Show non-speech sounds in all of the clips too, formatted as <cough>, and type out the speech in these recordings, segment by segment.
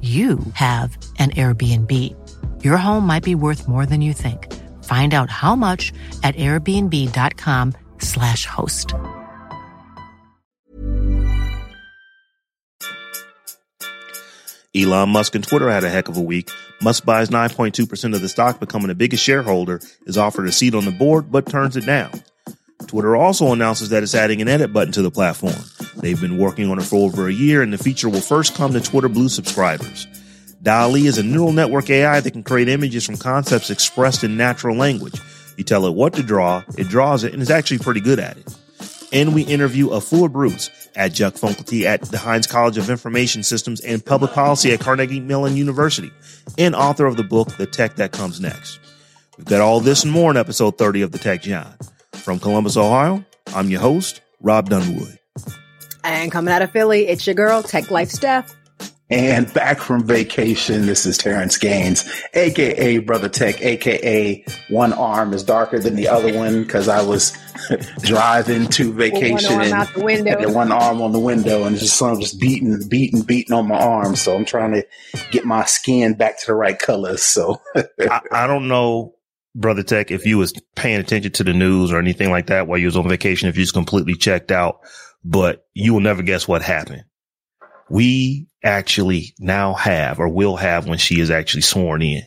you have an Airbnb. Your home might be worth more than you think. Find out how much at airbnb.com/slash host. Elon Musk and Twitter had a heck of a week. Musk buys 9.2% of the stock, becoming the biggest shareholder, is offered a seat on the board, but turns it down. Twitter also announces that it's adding an edit button to the platform. They've been working on it for over a year, and the feature will first come to Twitter Blue subscribers. DALL-E is a neural network AI that can create images from concepts expressed in natural language. You tell it what to draw, it draws it, and is actually pretty good at it. And we interview Afua Bruce, adjunct faculty at the Heinz College of Information Systems and Public Policy at Carnegie Mellon University, and author of the book The Tech That Comes Next. We've got all this and more in episode 30 of The Tech Jawn. From Columbus, Ohio, I'm your host, Rob Dunwood. And coming out of Philly, it's your girl, Tech Life Steph. And back from vacation, this is Terrence Gaines, aka Brother Tech, aka one arm is darker than the other one because I was <laughs> driving to vacation one arm out the window. had one arm on the window and just so I'm just beating, beating, beating on my arm. So I'm trying to get my skin back to the right colors. So <laughs> I, I don't know, Brother Tech, if you was paying attention to the news or anything like that while you was on vacation, if you just completely checked out, but you will never guess what happened. We actually now have or will have when she is actually sworn in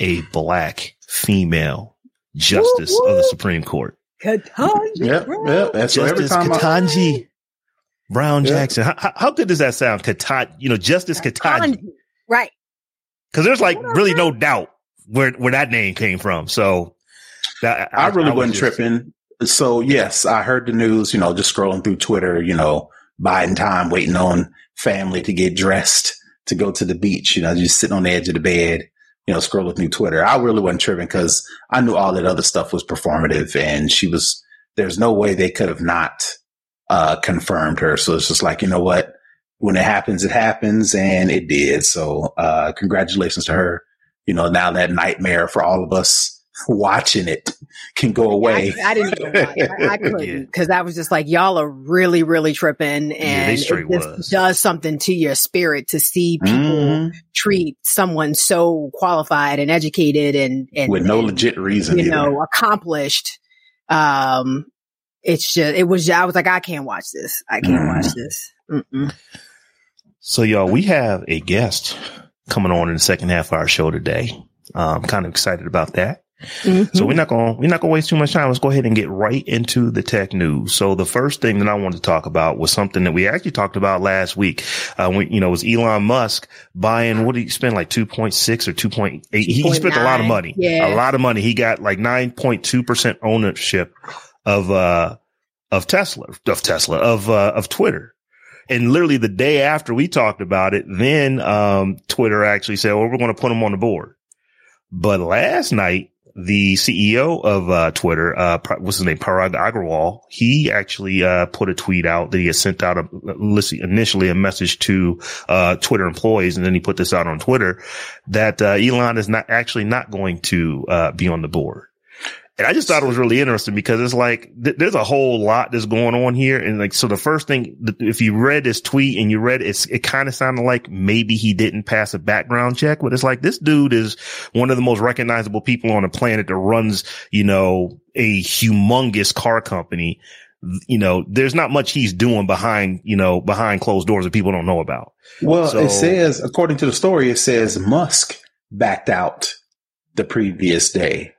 a black female justice Woo, woo. of the Supreme Court. Ketanji, Yep, bro. yep. That's what every Justice time I, Brown Yeah. Jackson. How, how- how good does that sound? Ketanji, you know, Justice Ketanji. Ketanji. Right. Cause there's like really no doubt where, where that name came from. So that, I really was wasn't just- tripping. So yes, I heard the news, you know, just scrolling through Twitter, you know, biding time, waiting on family to get dressed to go to the beach, you know, just sitting on the edge of the bed, you know, scrolling through Twitter. I really wasn't tripping because I knew all that other stuff was performative and she was, there's no way they could have not, uh, confirmed her. So it's just like, you know what? When it happens, it happens and it did. So, uh, congratulations to her. You know, now that nightmare for all of us watching it can go away. I, I didn't even watch. I, I <laughs> couldn't because I was just like, y'all are really, really tripping, and straight it just was. does something to your spirit to see people Mhm. treat someone so qualified and educated and and with no and, legit reason. you either. know, accomplished. Um, it's just, it was. I was like, I can't watch this. I can't Mm. watch this. Mm-mm. So y'all, we have a guest coming on in the second half of our show today. I'm kind of excited about that. Mhm. So we're not going we're not going to waste too much time. Let's go ahead and get right into the tech news. So the first thing that I wanted to talk about was something that we actually talked about last week. Uh, we, you know, was Elon Musk buying what did he spend like 2.6 or 2.8? He, he spent a lot of money. Yeah. A lot of money. He got like 9.2% ownership of uh of Tesla, of Tesla, of uh of Twitter. And literally the day after we talked about it, then um Twitter actually said, "Well, we're going to put him on the board." But last night, the CEO of uh, Twitter, uh, what's his name, Parag Agrawal, he actually uh, put a tweet out that he had sent out a, initially a message to uh, Twitter employees, and then he put this out on Twitter that uh, Elon is not actually not going to uh, be on the board. And I just thought it was really interesting because it's like th- there's a whole lot that's going on here, and like so the first thing, th- if you read this tweet and you read it, it's, it kind of sounded like maybe he didn't pass a background check, but it's like this dude is one of the most recognizable people on the planet that runs, you know, a humongous car company. You know, there's not much he's doing behind, you know, behind closed doors that people don't know about. Well, So- it says, according to the story, it says Musk backed out the previous day.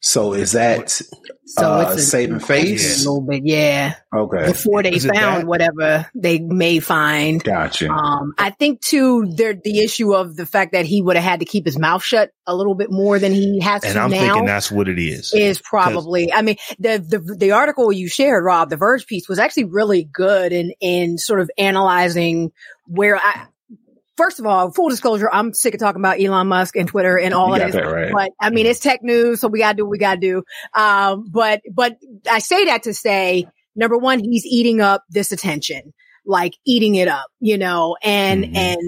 So is that So uh, it's a, saving face? a little bit, yeah. Okay, Before they found that? whatever they may find. gotcha. Um, I think too, there the issue of the fact that he would have had to keep his mouth shut a little bit more than he has And to I'm now. thinking that's what it is. is probably i mean the, the the article you shared rob the verge piece was actually really good in in sort of analyzing where i first of all full disclosure i'm sick of talking about elon musk and twitter and all of that right. but i mean it's tech news so we gotta do what we gotta do um but but i say that to say number one he's eating up this attention like eating it up you know and Mhm. and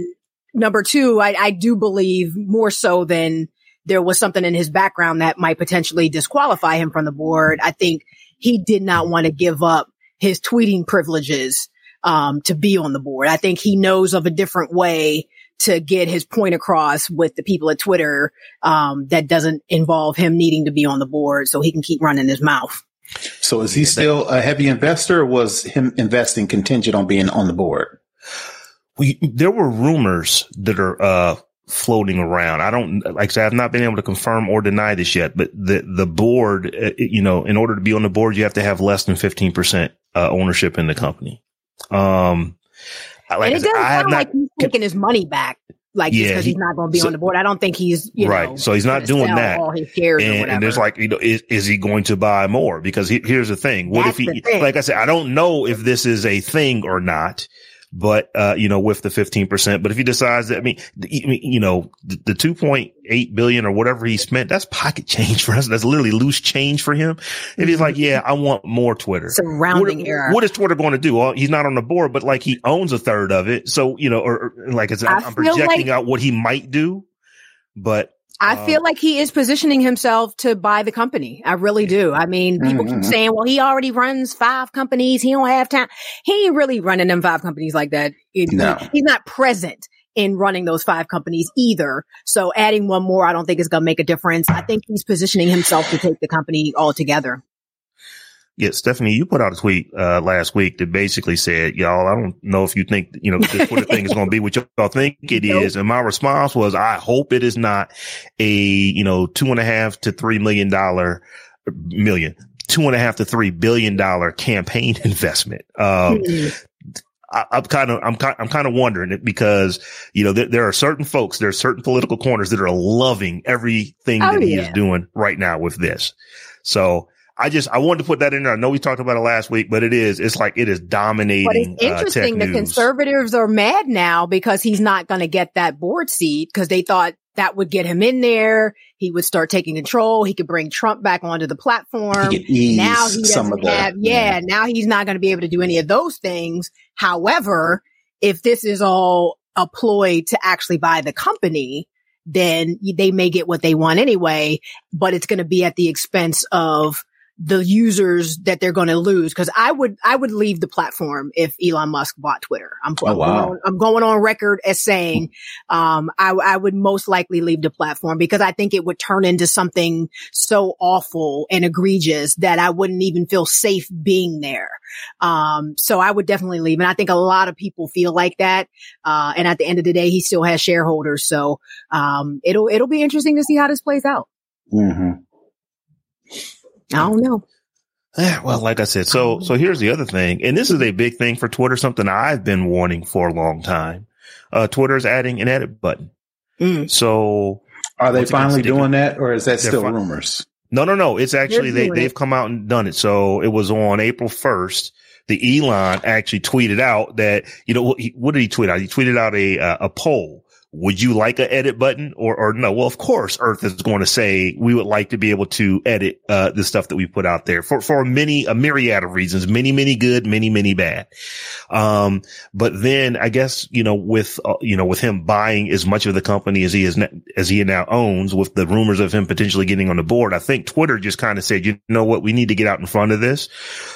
number two I, I do believe more so than there was something in his background that might potentially disqualify him from the board. I think he did not want to give up his tweeting privileges um, to be on the board. I think he knows of a different way to get his point across with the people at Twitter um, that doesn't involve him needing to be on the board so he can keep running his mouth. So is he still a heavy investor or was him investing contingent on being on the board? we there were rumors that are uh floating around. I don't like I said, I've not been able to confirm or deny this yet, but the the board, uh, you know, in order to be on the board, you have to have less than fifteen percent uh, ownership in the company. Um, like and it doesn't I sound not. like he's taking his money back. Like just Yeah, because he- he's not going to be so- on the board, I don't think he's you Right. know, So he's not doing that. All his shares and, and there's like, you know, is, is he going to buy more? Because he, here's the thing. What That's if he, like I said, I don't know if this is a thing or not, but, uh, you know, with the 15%, but if he decides that, I mean, the- you know, the, the 2.8 billion or whatever he spent, that's pocket change for us. That's literally loose change for him. If he's like, yeah, I want more Twitter. a What, error. what is Twitter going to do? Well, he's not on the board, but like he owns a third of it. So, you know, or, or like I said, I I'm, I'm projecting like- out what he might do, but I Um, feel like he is positioning himself to buy the company. I really do. I mean, people Mhm. keep saying, well, he already runs five companies. He don't have time. He ain't really running them five companies like that. It- No. He's not present in running those five companies either. So adding one more, I don't think is going to make a difference. I think he's positioning himself to take the company altogether. Yeah, Stephanie, you put out a tweet uh, last week that basically said, "Y'all, I don't know if you think you know this Twitter thing is going to be what y'all think it <laughs> Nope. is." And my response was, "I hope it is not a you know two and a half to three million dollar million, two and a half to three billion dollar campaign <laughs> investment." Um, Mm. I, I'm kind of, I'm kind, I'm kind of wondering it because, you know, there, there are certain folks, there are certain political corners that are loving everything Oh, that he yeah. is doing right now with this. So I just, I wanted to put that in there. I know we talked about it last week, but it is, it's like it is dominating. But it's uh, interesting. the news. conservatives are mad now because he's not going to get that board seat because they thought that would get him in there. He would start taking control. He could bring Trump back onto the platform. He ease now he doesn't of the have, yeah, now he's not going to be able to do any of those things. However, if this is all a ploy to actually buy the company, then they may get what they want anyway, but it's going to be at the expense of the users that they're going to lose. Cause I would, I would leave the platform if Elon Musk bought Twitter. I'm, Oh, I'm wow. going, I'm going on record as saying, um, I, I would most likely leave the platform because I think it would turn into something so awful and egregious that I wouldn't even feel safe being there. Um, so I would definitely leave. And I think a lot of people feel like that. Uh, and at the end of the day, he still has shareholders. So, um, it'll, it'll be interesting to see how this plays out. Mhm. I don't know. Yeah, well, like I said, so, so here's the other thing. And this is a big thing for Twitter, something I've been warning for a long time. Uh, Twitter is adding an edit button. Mm. So Are they finally sticking- doing that, or is that still fi- rumors? No, no, no. It's actually They're they doing they've come out and done it. So it was on April first. The Elon actually tweeted out that you know what, he, what did he tweet out? He tweeted out a uh, a poll. Would you like a edit button or or no? Well, of course, Earth is going to say we would like to be able to edit uh, the stuff that we put out there for for many a myriad of reasons, many many good, many many bad. Um, but then I guess you know with uh, you know with him buying as much of the company as he is as he now owns, with the rumors of him potentially getting on the board, I think Twitter just kind of said, you know what, we need to get out in front of this.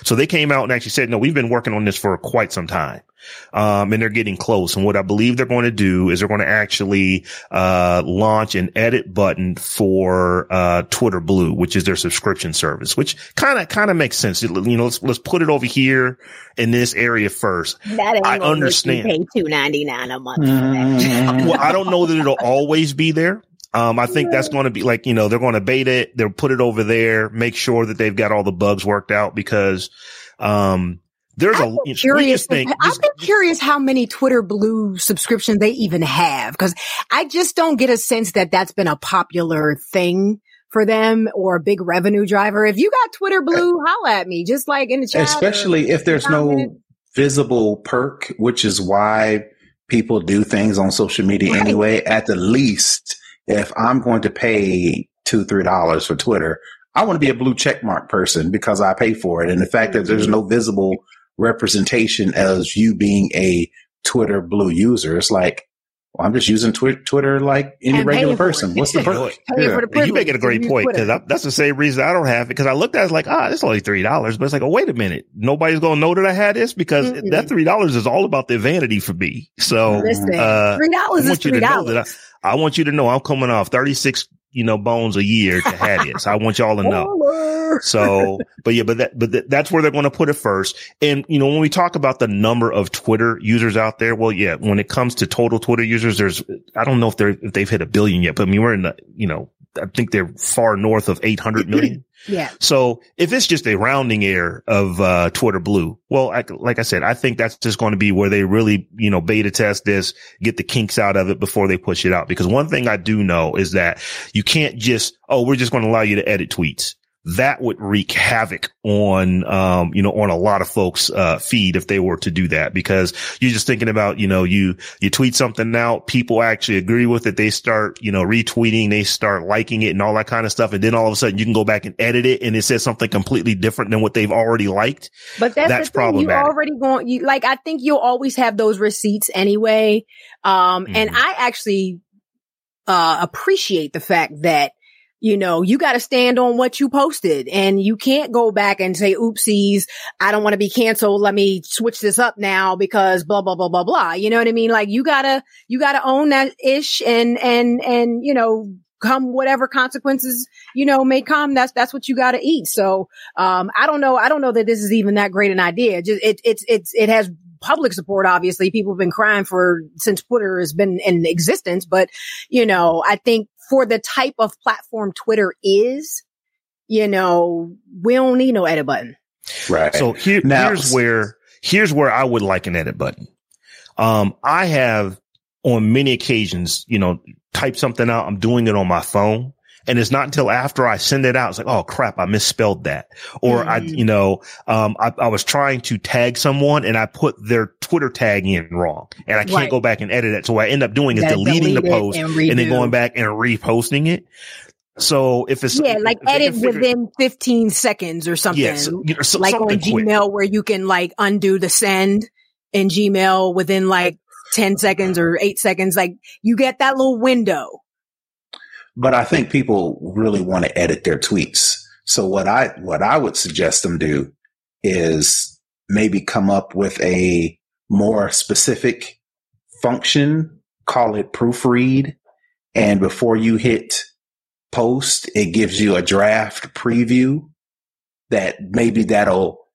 So they came out and actually said, no, we've been working on this for quite some time. Um, and they're getting close. And what I believe they're going to do is they're going to actually, uh, launch an edit button for, uh, Twitter Blue, which is their subscription service, which kind of, kind of makes sense. You know, let's, let's put it over here in this area first. That ain't I gonna make you understand. Pay two ninety nine a month. for that. Mhm. well, I don't know that it'll always be there. Um, I think that's going to be like, you know, they're going to beta it. They'll put it over there, make sure that they've got all the bugs worked out because, um, there's I'm a curious. thing. I've just- been curious how many Twitter Blue subscriptions they even have because I just don't get a sense that that's been a popular thing for them or a big revenue driver. If you got Twitter Blue, holla at me, just like in the chat. Especially if there's no visible perk, which is why people do things on social media Right. anyway. At the least, if I'm going to pay two, three dollars for Twitter, I want to be a blue check mark person because I pay for it. And the fact that there's mm-hmm. no visible representation as you being a Twitter blue user, it's like, well, I'm just using Twi- Twitter like any And regular person. What's the <laughs> point? know perk? what? Paying for the And you make it a great point because that's the same reason I don't have it because I looked at it it's like, ah, it's only three dollars, but it's like, oh, wait a minute, nobody's gonna know that I had this because Mm-mm. that three dollars is all about the vanity for me. So Listen, uh, three dollars is three dollars. I want you to know I'm coming off 36, you know, bones a year to have this. I want y'all to know. So, but yeah, but that, but that, that's where they're going to put it first. And, you know, when we talk about the number of Twitter users out there, well, yeah, when it comes to total Twitter users, there's, I don't know if they're, if they've hit a billion yet, but I mean, we're in the, you know, I think they're far north of 800 million. <laughs> Yeah. So if it's just a rounding error of uh, Twitter Blue, well, I, like I said, I think that's just going to be where they really, you know, beta test this, get the kinks out of it before they push it out. Because one thing I do know is that you can't just, oh, we're just going to allow you to edit tweets. That would wreak havoc on, um, you know, on a lot of folks, uh, feed if they were to do that because you're just thinking about, you know, you, you tweet something out, people actually agree with it. They start, you know, retweeting, they start liking it and all that kind of stuff. And then all of a sudden you can go back and edit it and it says something completely different than what they've already liked. But that's, That's the thing. You already going, you like, I think you'll always have those receipts anyway. Um, and Mhm. I actually, uh, appreciate the fact that, you know, you got to stand on what you posted and you can't go back and say, oopsies, I don't want to be canceled. Let me switch this up now because blah, blah, blah, blah, blah. You know what I mean? Like you gotta, you gotta own that ish and, and, and, you know, come whatever consequences, you know, may come. That's, that's what you gotta eat. So, um, I don't know. I don't know that this is even that great an idea. Just, it, it's, it's, it has public support. Obviously people have been crying for since Twitter has been in existence, but you know, I think for the type of platform Twitter is, you know, we don't need no edit button. Right. So here, Now- here's where, here's where I would like an edit button. Um, I have on many occasions, you know, type something out. I'm doing it on my phone. And it's not until after I send it out, it's like, oh crap, I misspelled that. Or I, Mhm. you know, um, I, I was trying to tag someone and I put their Twitter tag in wrong and I can't Right. go back and edit it. So what I end up doing is deleting the post and, and then going back and reposting it. So if it's, Yeah, like if they can edit figure- within 15 seconds or something. yes, you know, so- like on quick. Gmail where you can like undo the send in Gmail within like 10 seconds or eight seconds. Like you get that little window. But I think people really want to edit their tweets. So what I what I would suggest them do is maybe come up with a more specific function, call it proofread, and before you hit post, it gives you a draft preview that maybe that'll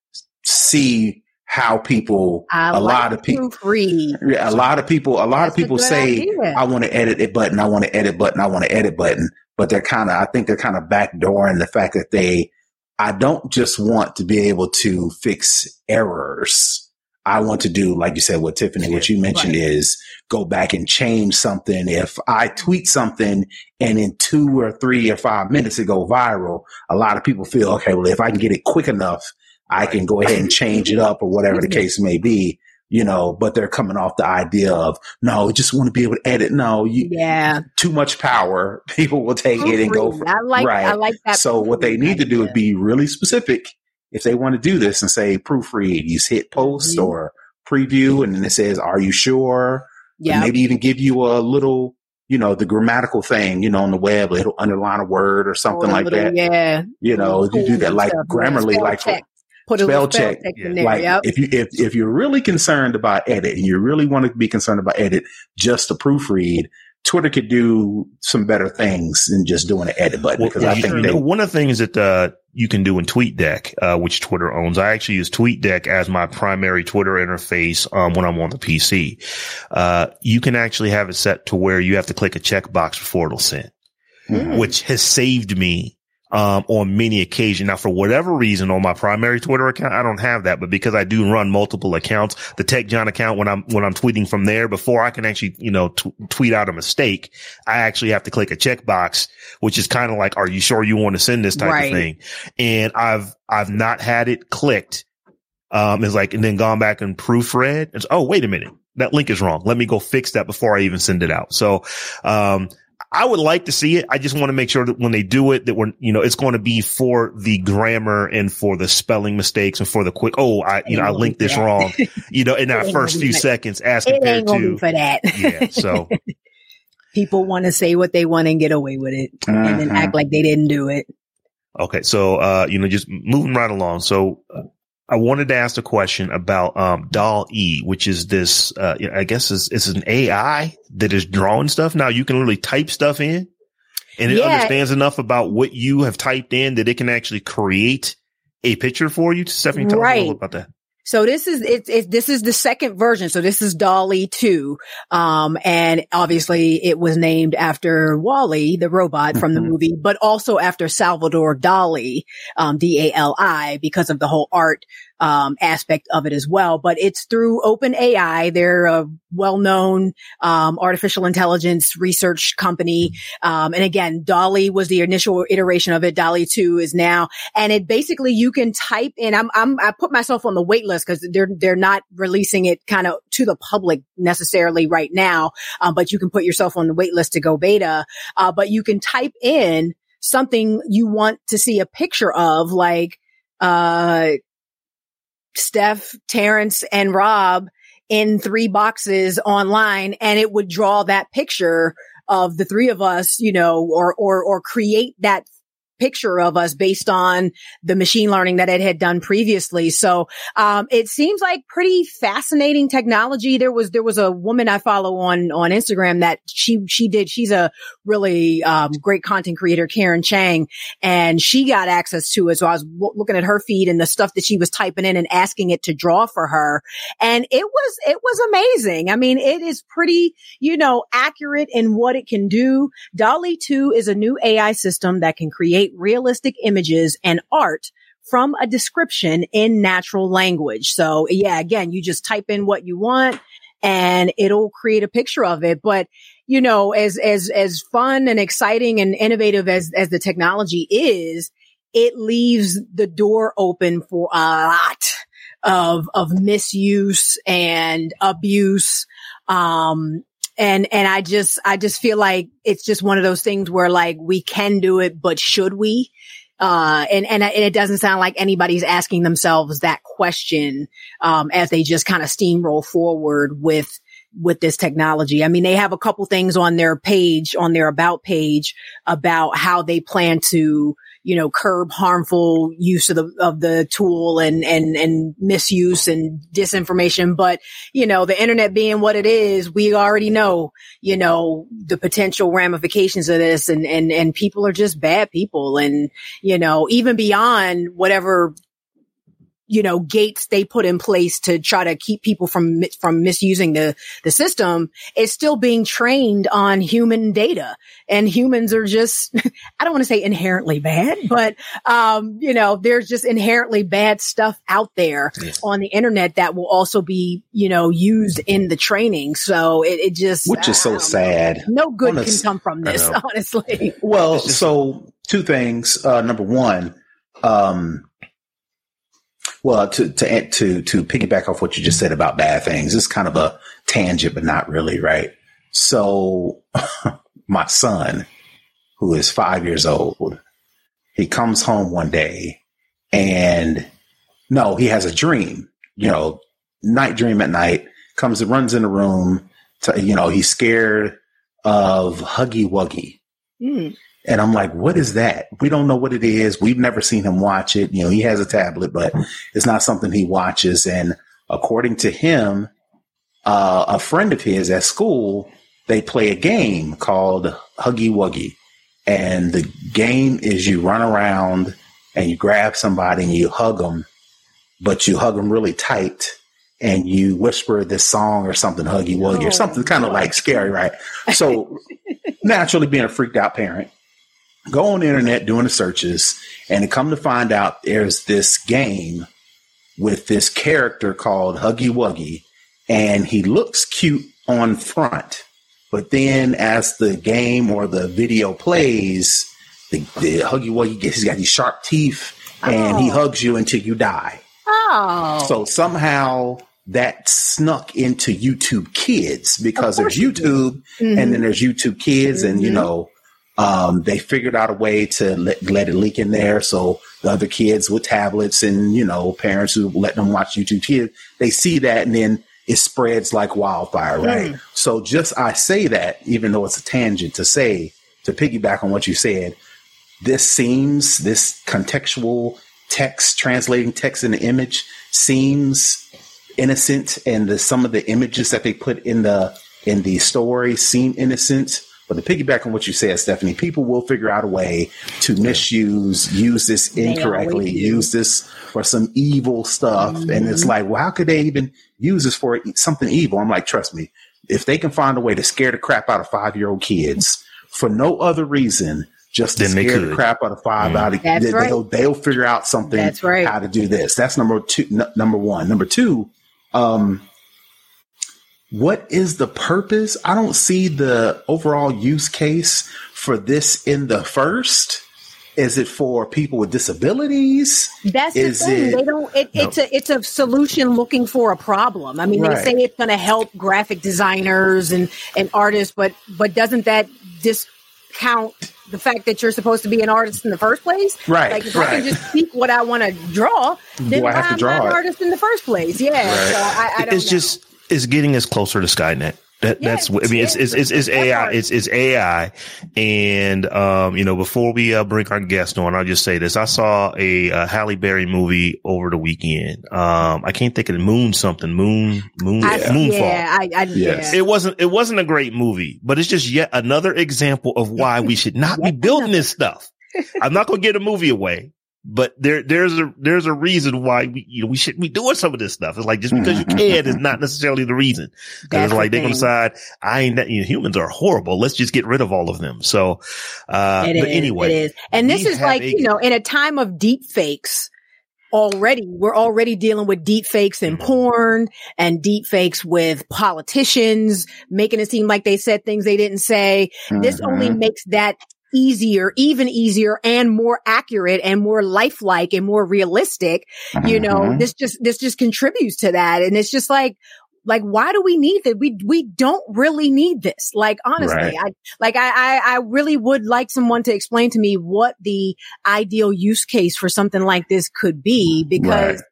see how people I a like lot of people proofread. a lot of people a lot That's of people say idea. I want to edit it button, I want to edit button, I want to edit button. But they're kind of, I think they're kind of backdooring the fact that they, I don't just want to be able to fix errors. I want to do, like you said, what Tiffany, what you mentioned Right. is go back and change something. If I tweet something and in two or three or five minutes it go viral, a lot of people feel, okay, well, if I can get it quick enough, I can go ahead and change it up or whatever the case may be, you know, but they're coming off the idea of, no, just want to be able to edit. No, you, Yeah. too much power. <laughs> People will take it and go for I like, right. I like that. So what they need to do is be really specific. If they want to do this and say proofread, you hit post Mhm. or preview and then it says, are you sure? yeah. Maybe even give you a little, you know, the grammatical thing, you know, on the web, it'll underline a word or something like little- that. Yeah. You know, you do that like. Grammarly, like for-. Put a spell little spell check. check in Yeah. there. like yep. if you if if you're really concerned about edit and you really want to be concerned about edit just to proofread, Twitter could do some better things than just doing an edit button because I think you they one of the things that uh, you can do in TweetDeck, uh, which Twitter owns, I actually use TweetDeck as my primary Twitter interface um, when I'm on the PC. Uh, you can actually have it set to where you have to click a checkbox before it'll send. mm-hmm. which has saved me um, on many occasions. Now, for whatever reason, on my primary Twitter account, I don't have that, but because I do run multiple accounts, the Tech Jawn account, when I'm, when I'm tweeting from there, before I can actually, you know, t- tweet out a mistake, I actually have to click a checkbox, which is kind of like, are you sure you want to send this type right. of thing? And I've, I've not had it clicked. Um, it's like, and then gone back and proofread. It's, oh, wait a minute. That link is wrong. Let me go fix that before I even send it out. So, um, I would like to see it. I just want to make sure that when they do it, that we're, you know, it's going to be for the grammar and for the spelling mistakes and for the quick, oh, I, you know, I linked this wrong, you know, in that <laughs> first few seconds as compared to for that. <laughs> yeah. So <laughs> people want to say what they want and get away with it uh-huh. and then act uh-huh. like they didn't do it. Okay. So, uh, you know, just moving right along. So, uh, I wanted to ask a question about um, DALL-E, which is this, uh, I guess is is an AI that is drawing stuff. Now you can literally type stuff in, and it yeah. understands enough about what you have typed in that it can actually create a picture for you. Stephanie, tell right. little about that. So this is it's it, this is the second version. So this is DALL-E two, um, and obviously it was named after WALL-E, the robot from the mm-hmm. movie, but also after Salvador Dali, um, D A L I, because of the whole art um, aspect of it as well. But it's through OpenAI. They're a well-known um, artificial intelligence research company. Um, and again, DALL-E was the initial iteration of it. DALL-E two is now, and it basically you can type in. I'm, I'm I put myself on the wait list because they're they're not releasing it kind of to the public necessarily right now. Um, but you can put yourself on the wait list to go beta. Uh, but you can type in something you want to see a picture of, like uh Steph, Terrence, and Rob in three boxes online and it would draw that picture of the three of us, you know, or, or, or create that picture of us based on the machine learning that it had done previously. So, um, it seems like pretty fascinating technology. There was, there was a woman I follow on, on Instagram that she, she did, she's a really, um, great content creator, Karen Cheng, and she got access to it. So I was w- looking at her feed and the stuff that she was typing in and asking it to draw for her. And it was, it was amazing. I mean, it is pretty, you know, accurate in what it can do. DALL-E 2 is a new AI system that can create create realistic images and art from a description in natural language. So yeah, again, you just type in what you want and it'll create a picture of it. But you know, as, as, as fun and exciting and innovative as, as the technology is, it leaves the door open for a lot of, of misuse and abuse. Um, and, and I just, I just feel like it's just one of those things where like we can do it, but should we? Uh, and, and, and it doesn't sound like anybody's asking themselves that question, um, as they just kind of steamroll forward with, with this technology. I mean, they have a couple things on their page, on their about page about how they plan to, you know, curb harmful use of the, of the tool and, and, and misuse and disinformation. But, you know, the internet being what it is, we already know, you know, the potential ramifications of this and, and, and people are just bad people. And, you know, even beyond whatever you know, gates they put in place to try to keep people from, from misusing the, the system is still being trained on human data and humans are just, <laughs> I don't want to say inherently bad, but, um, you know, there's just inherently bad stuff out there yes. on the internet that will also be, you know, used in the training. So it, it just, which is so sad. Know. No good Honest, can come from this, <laughs> honestly. Well, so two things. Uh, number one, um, well, to to to to piggyback off what you just said about bad things, it's kind of a tangent, but not really, right? So, <laughs> my son, who is five years old, he comes home one day, and no, he has a dream. You know, night dream at night. Comes and runs in the room. To, you know, he's scared of Huggy Wuggy. Mm. And I'm like, what is that? We don't know what it is. We've never seen him watch it. You know, he has a tablet, but it's not something he watches. And according to him, uh, a friend of his at school, they play a game called Huggy Wuggy. And the game is you run around and you grab somebody and you hug them, but you hug them really tight and you whisper this song or something, Huggy Wuggy, or something kind of like scary, right? So <laughs> naturally being a freaked out parent, go on the internet doing the searches and come to find out there's this game with this character called Huggy Wuggy and he looks cute on front. But then as the game or the video plays, the, the Huggy Wuggy gets, he's got these sharp teeth and oh. he hugs you until you die. Oh. So somehow that snuck into YouTube Kids because there's YouTube mm-hmm. and then there's YouTube Kids mm-hmm. and you mm-hmm. know um, they figured out a way to let, let it leak in there. So the other kids with tablets and, you know, parents who let them watch YouTube Kids, they see that and then it spreads like wildfire, right? Mm. So just I say that, even though it's a tangent to say, to piggyback on what you said, this seems, this contextual text, translating text in the image seems innocent and the, some of the images that they put in the, in the story seem innocent but to piggyback on what you said, Stephanie, people will figure out a way to misuse, use this incorrectly, use this for some evil stuff. Mm-hmm. And it's mm-hmm. like, well, how could they even use this for something evil? I'm like, trust me, if they can find a way to scare the crap out of five year old kids for no other reason, just to scare the crap out of 5 mm. out of they, right. they'll, they'll figure out something That's right. how to do this. That's number two. N- number one. Number two, um, what is the purpose? I don't see the overall use case for this in the first. Is it for people with disabilities? That's is the thing. It, they don't. It, no. It's a it's a solution looking for a problem. I mean, right. they say it's going to help graphic designers and and artists, but but doesn't that discount the fact that you're supposed to be an artist in the first place? Right. Like if right. I can just speak what I want to draw, then why am I an artist in the first place? Yeah. Right. So I, I it's know. just is getting us closer to Skynet. That, that's what I mean. It's, it's, it's, it's AI. It's, it's AI. And, um, you know, before we uh, bring our guest on, I'll just say this. I saw a, a Halle Berry movie over the weekend. Um, I can't think of the moon something, moon, moon, I, moonfall. Yeah, I, I, yes. It wasn't, it wasn't a great movie, but it's just yet another example of why we should not be building this stuff. I'm not going to get a movie away, but there, there's a, there's a reason why we, you know, we shouldn't be doing some of this stuff. It's like just because you <laughs> can is not necessarily the reason. Cause it's like the they're going to decide, I ain't that, you know, humans are horrible. Let's just get rid of all of them. So, uh, it but is, anyway. It is. And this is like, a, you know, in a time of deep fakes, already we're already dealing with deep fakes in mm-hmm. porn and deep fakes with politicians making it seem like they said things they didn't say mm-hmm. this only mm-hmm. makes that easier, even easier and more accurate and more lifelike and more realistic. Mm-hmm. You know, mm-hmm. this just, this just contributes to that. And it's just like, like, why do we need that? We, we don't really need this. Like, honestly, right. I, like, I, I, I really would like someone to explain to me what the ideal use case for something like this could be because right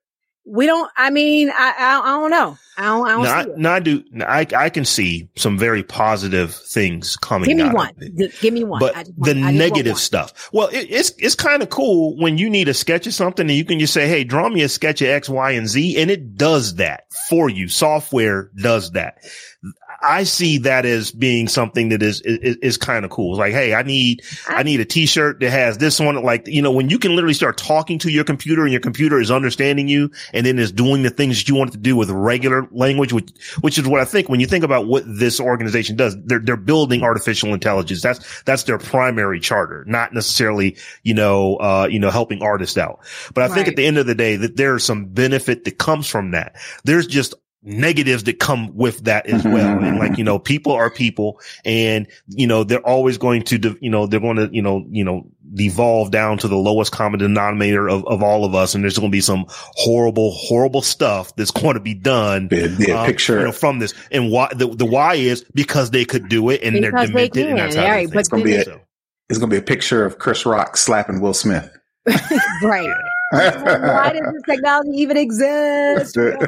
we don't. I mean, I I, I don't know. I don't. I don't I, no, I do. I I can see some very positive things coming. Give me one. give me one. But want, the negative stuff. Well, it, it's it's kind of cool when you need a sketch of something and you can just say, "Hey, draw me a sketch of X, Y, and Z," and it does that for you. Software does that. I see that as being something that is, is, is kind of cool. It's like, Hey, I need, I need a t-shirt that has this on it. Like, you know, when you can literally start talking to your computer and your computer is understanding you and then is doing the things that you want it to do with regular language, which, which is what I think when you think about what this organization does, they're, they're building artificial intelligence. That's, that's their primary charter, not necessarily, you know, uh, you know, helping artists out. But I right. think at the end of the day that there's some benefit that comes from that. There's just negatives that come with that as mm-hmm. well. And like, you know, people are people and, you know, they're always going to, de- you know, they're going to, you know, you know, devolve down to the lowest common denominator of, of all of us. And there's going to be some horrible, horrible stuff that's going to be done. Yeah, yeah, um, picture you know, from this. And why the, the why is because they could do it and because they're demented they and that's how right, it's going to be a, it's going to be a picture of Chris Rock slapping Will Smith. <laughs> right <laughs> why does this technology even exist? and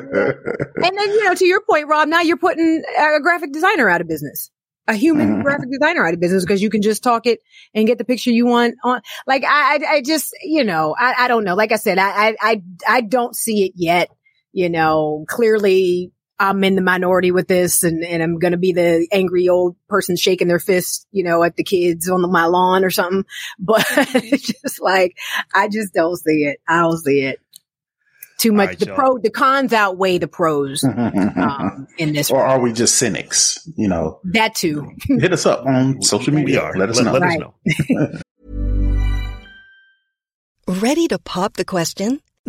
then, you know, to your point, Rob, now you're putting a graphic designer out of business. A human mm-hmm. graphic designer out of business because you can just talk it and get the picture you want on. Like I, I, I just, you know, I, I don't know. Like I said, I, I, I don't see it yet. You know, clearly I'm in the minority with this and, and I'm going to be the angry old person shaking their fist, you know, at the kids on the, my lawn or something. <laughs> But it's just like, I just don't see it. I don't see it. Too much. Right, the pro, the cons outweigh the pros <laughs> um, in this. Or are we just cynics? You know, that too. <laughs> Hit us up on social media. Let us let, know. Let us know. Ready to pop the question?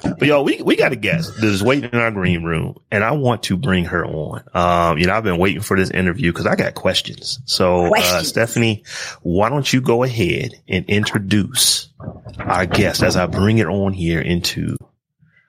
But yo, we, we got a guest that is waiting in our green room and I want to bring her on. Um, you know, I've been waiting for this interview because I got questions. So, uh, Stephanie, why don't you go ahead and introduce our guest as I bring it on here into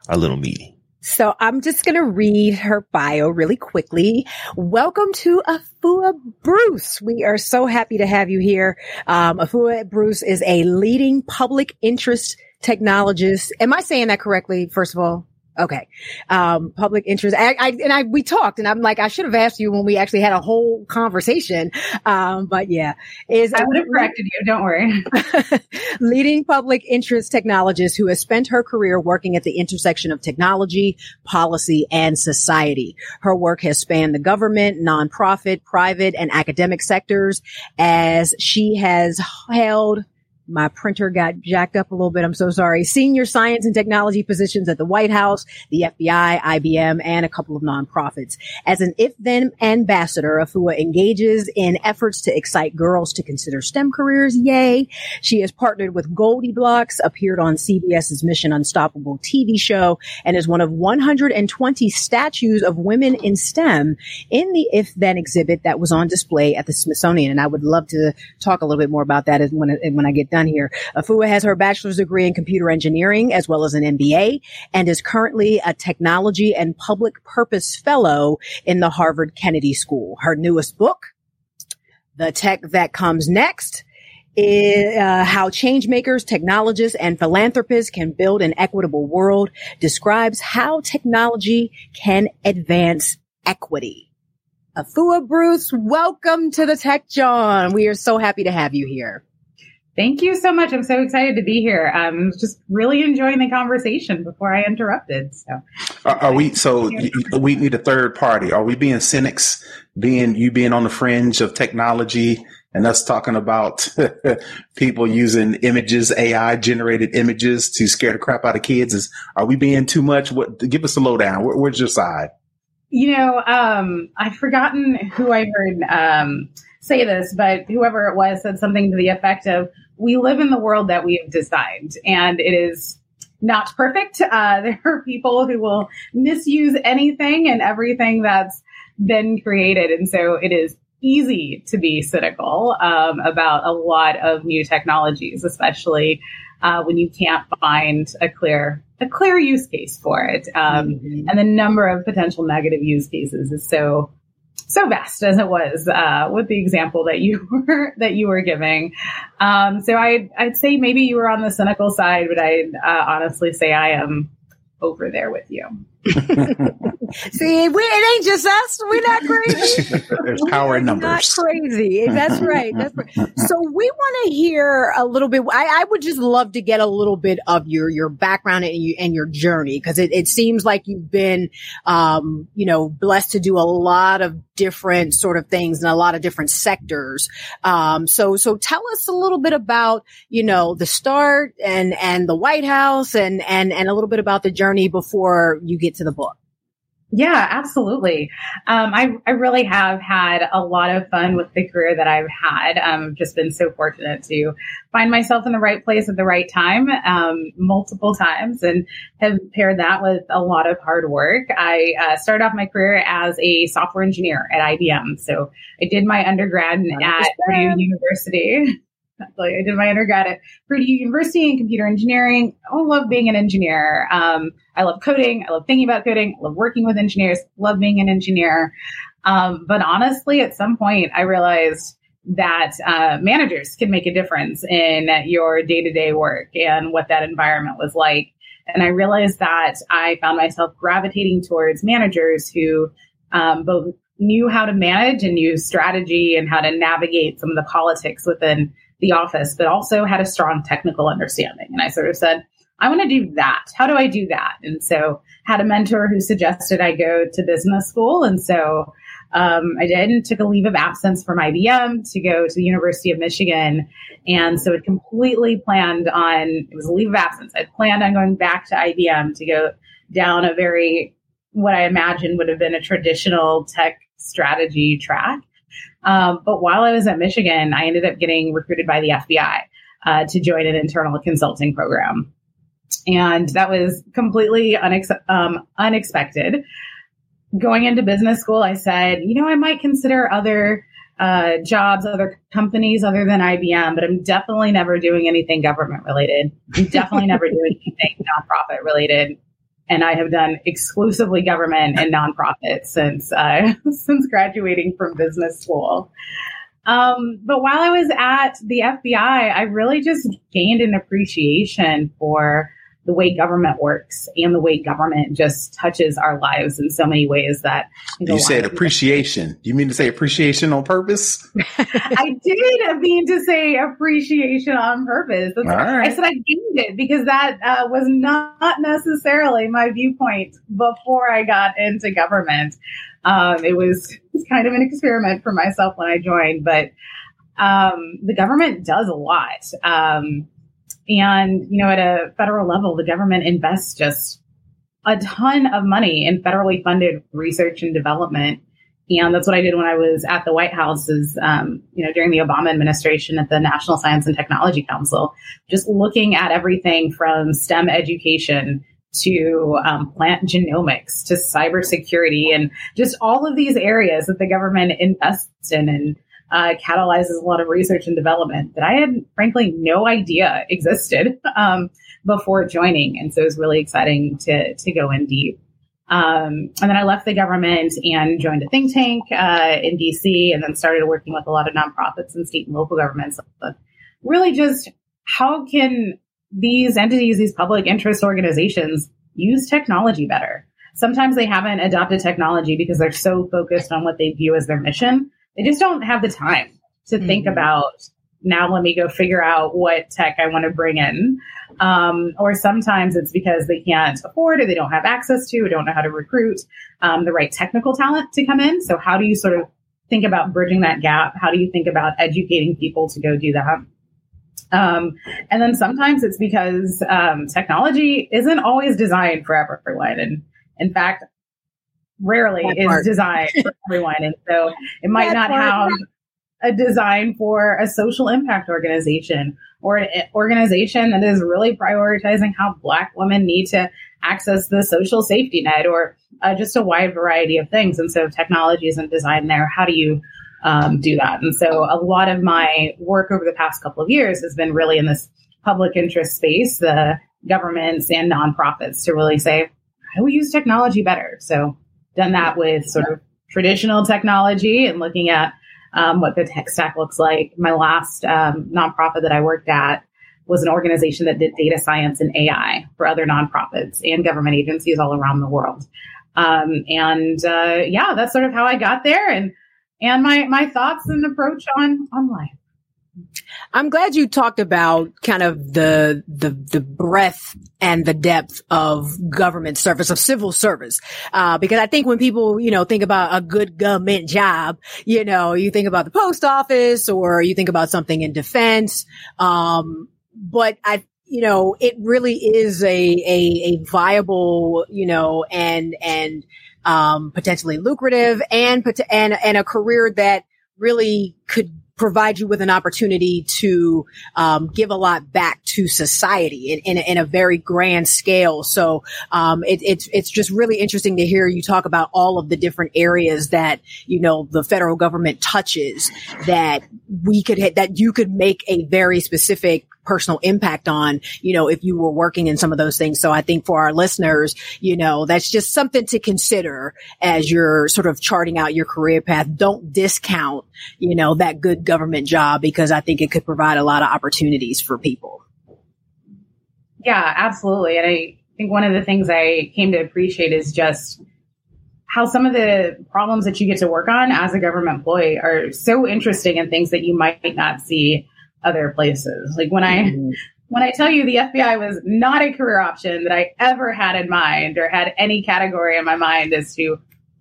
our little meeting? So I'm just going to read her bio really quickly. Welcome to Afua Bruce. We are so happy to have you here. Um, Afua Bruce is a leading public interest technologist. Am I saying that correctly? First of all? Okay. Um, public interest. I, I, and I, we talked and I'm like, I should have asked you when we actually had a whole conversation. Um, but yeah, is I would have corrected you. Don't worry. <laughs> leading public interest technologist who has spent her career working at the intersection of technology, policy, and society. Her work has spanned the government, nonprofit, private, and academic sectors as she has held my printer got jacked up a little bit. I'm so sorry. Senior science and technology positions at the White House, the FBI, IBM, and a couple of nonprofits. As an if then ambassador, Afua engages in efforts to excite girls to consider STEM careers. Yay. She has partnered with GoldieBlox, appeared on CBS's Mission Unstoppable TV show, and is one of 120 statues of women in STEM in the if then exhibit that was on display at the Smithsonian. And I would love to talk a little bit more about that when, when I get done here. Afua has her bachelor's degree in computer engineering as well as an MBA and is currently a technology and public purpose fellow in the Harvard Kennedy School. Her newest book, The Tech That Comes Next, is, uh, how change makers, technologists, and philanthropists can build an equitable world describes how technology can advance equity. Afua Bruce, welcome to the Tech Jawn. We are so happy to have you here. Thank you so much. I'm so excited to be here. Um, I was just really enjoying the conversation before I interrupted. So Are, are we? So we need a third party. Are we being cynics? Being you being on the fringe of technology and us talking about <laughs> people using images, AI generated images to scare the crap out of kids? Is are we being too much? What? Give us a lowdown. Where, where's your side? You know, um, I've forgotten who I heard um, say this, but whoever it was said something to the effect of, "We live in the world that we have designed, and it is not perfect. Uh, <laughs> there are people who will misuse anything and everything that's been created, and so it is." Easy to be cynical um, about a lot of new technologies, especially uh, when you can't find a clear a clear use case for it. Um, and the number of potential negative use cases is so so vast as it was uh, with the example that you <laughs> were that you were giving. Um, so I I'd say maybe you were on the cynical side, but I'd uh, honestly say I am over there with you. <laughs> See, we, it ain't just us. We're not crazy. <laughs> There's power in We're Not crazy. That's right. That's right. So we want to hear a little bit. I, I would just love to get a little bit of your your background and, you, and your journey because it, it seems like you've been, um, you know, blessed to do a lot of different sort of things in a lot of different sectors. Um, so so tell us a little bit about you know the start and and the White House and and and a little bit about the journey before you get to the book. Yeah, absolutely. Um, I, I really have had a lot of fun with the career that I've had. Um, I've just been so fortunate to find myself in the right place at the right time, um, multiple times and have paired that with a lot of hard work. I uh, started off my career as a software engineer at IBM. So I did my undergrad at Purdue University. I did my undergrad at Purdue University in computer engineering. I love being an engineer. Um, I love coding. I love thinking about coding. I love working with engineers. Love being an engineer. Um, but honestly, at some point, I realized that uh, managers can make a difference in your day to day work and what that environment was like. And I realized that I found myself gravitating towards managers who um, both knew how to manage and use strategy and how to navigate some of the politics within the office, but also had a strong technical understanding. And I sort of said, I want to do that. How do I do that? And so had a mentor who suggested I go to business school. And so um, I did and took a leave of absence from IBM to go to the University of Michigan. And so it completely planned on, it was a leave of absence. I planned on going back to IBM to go down a very, what I imagine would have been a traditional tech strategy track. Um, but while I was at Michigan, I ended up getting recruited by the FBI uh, to join an internal consulting program. And that was completely unex- um, unexpected. Going into business school, I said, you know, I might consider other uh, jobs, other companies other than IBM, but I'm definitely never doing anything government related. I'm definitely never doing <laughs> anything nonprofit related and I have done exclusively government and nonprofit since uh, <laughs> since graduating from business school. Um, but while I was at the FBI, I really just gained an appreciation for the way government works and the way government just touches our lives in so many ways that you said appreciation. Do you mean to say appreciation on purpose? <laughs> I did mean to say appreciation on purpose. Right. I said I gained it because that uh, was not necessarily my viewpoint before I got into government. Um, it was kind of an experiment for myself when I joined, but um, the government does a lot. Um, and, you know, at a federal level, the government invests just a ton of money in federally funded research and development. And that's what I did when I was at the White House is, um, you know, during the Obama administration at the National Science and Technology Council, just looking at everything from STEM education to um, plant genomics to cybersecurity and just all of these areas that the government invests in and uh, catalyzes a lot of research and development that I had frankly no idea existed um, before joining. And so it was really exciting to, to go in deep. Um, and then I left the government and joined a think tank uh, in DC and then started working with a lot of nonprofits and state and local governments. Really just how can these entities, these public interest organizations use technology better? Sometimes they haven't adopted technology because they're so focused on what they view as their mission they just don't have the time to mm-hmm. think about now let me go figure out what tech I want to bring in. Um, or sometimes it's because they can't afford or they don't have access to or don't know how to recruit um, the right technical talent to come in. So how do you sort of think about bridging that gap? How do you think about educating people to go do that? Um, and then sometimes it's because um, technology isn't always designed for everyone. And in fact, rarely that is part. designed for <laughs> everyone. And so it might that not part. have a design for a social impact organization or an organization that is really prioritizing how Black women need to access the social safety net or uh, just a wide variety of things. And so technology isn't designed there. How do you um, do that? And so a lot of my work over the past couple of years has been really in this public interest space, the governments and nonprofits to really say, how do we use technology better? So done that with sort of traditional technology and looking at um, what the tech stack looks like. My last um, nonprofit that I worked at was an organization that did data science and AI for other nonprofits and government agencies all around the world. Um, and uh, yeah, that's sort of how I got there, and and my my thoughts and approach on on life. I'm glad you talked about kind of the, the, the breadth and the depth of government service, of civil service. Uh, because I think when people, you know, think about a good government job, you know, you think about the post office or you think about something in defense. Um, but I, you know, it really is a, a, a viable, you know, and, and, um, potentially lucrative and, and, and a career that really could provide you with an opportunity to um, give a lot back to society in, in, in a very grand scale. So um, it, it's it's just really interesting to hear you talk about all of the different areas that you know the federal government touches that we could ha- that you could make a very specific personal impact on, you know, if you were working in some of those things. So I think for our listeners, you know, that's just something to consider as you're sort of charting out your career path. Don't discount, you know, that good government job because I think it could provide a lot of opportunities for people. Yeah, absolutely. And I think one of the things I came to appreciate is just how some of the problems that you get to work on as a government employee are so interesting and things that you might not see other places. Like when I mm-hmm. <laughs> when I tell you the FBI was not a career option that I ever had in mind or had any category in my mind as to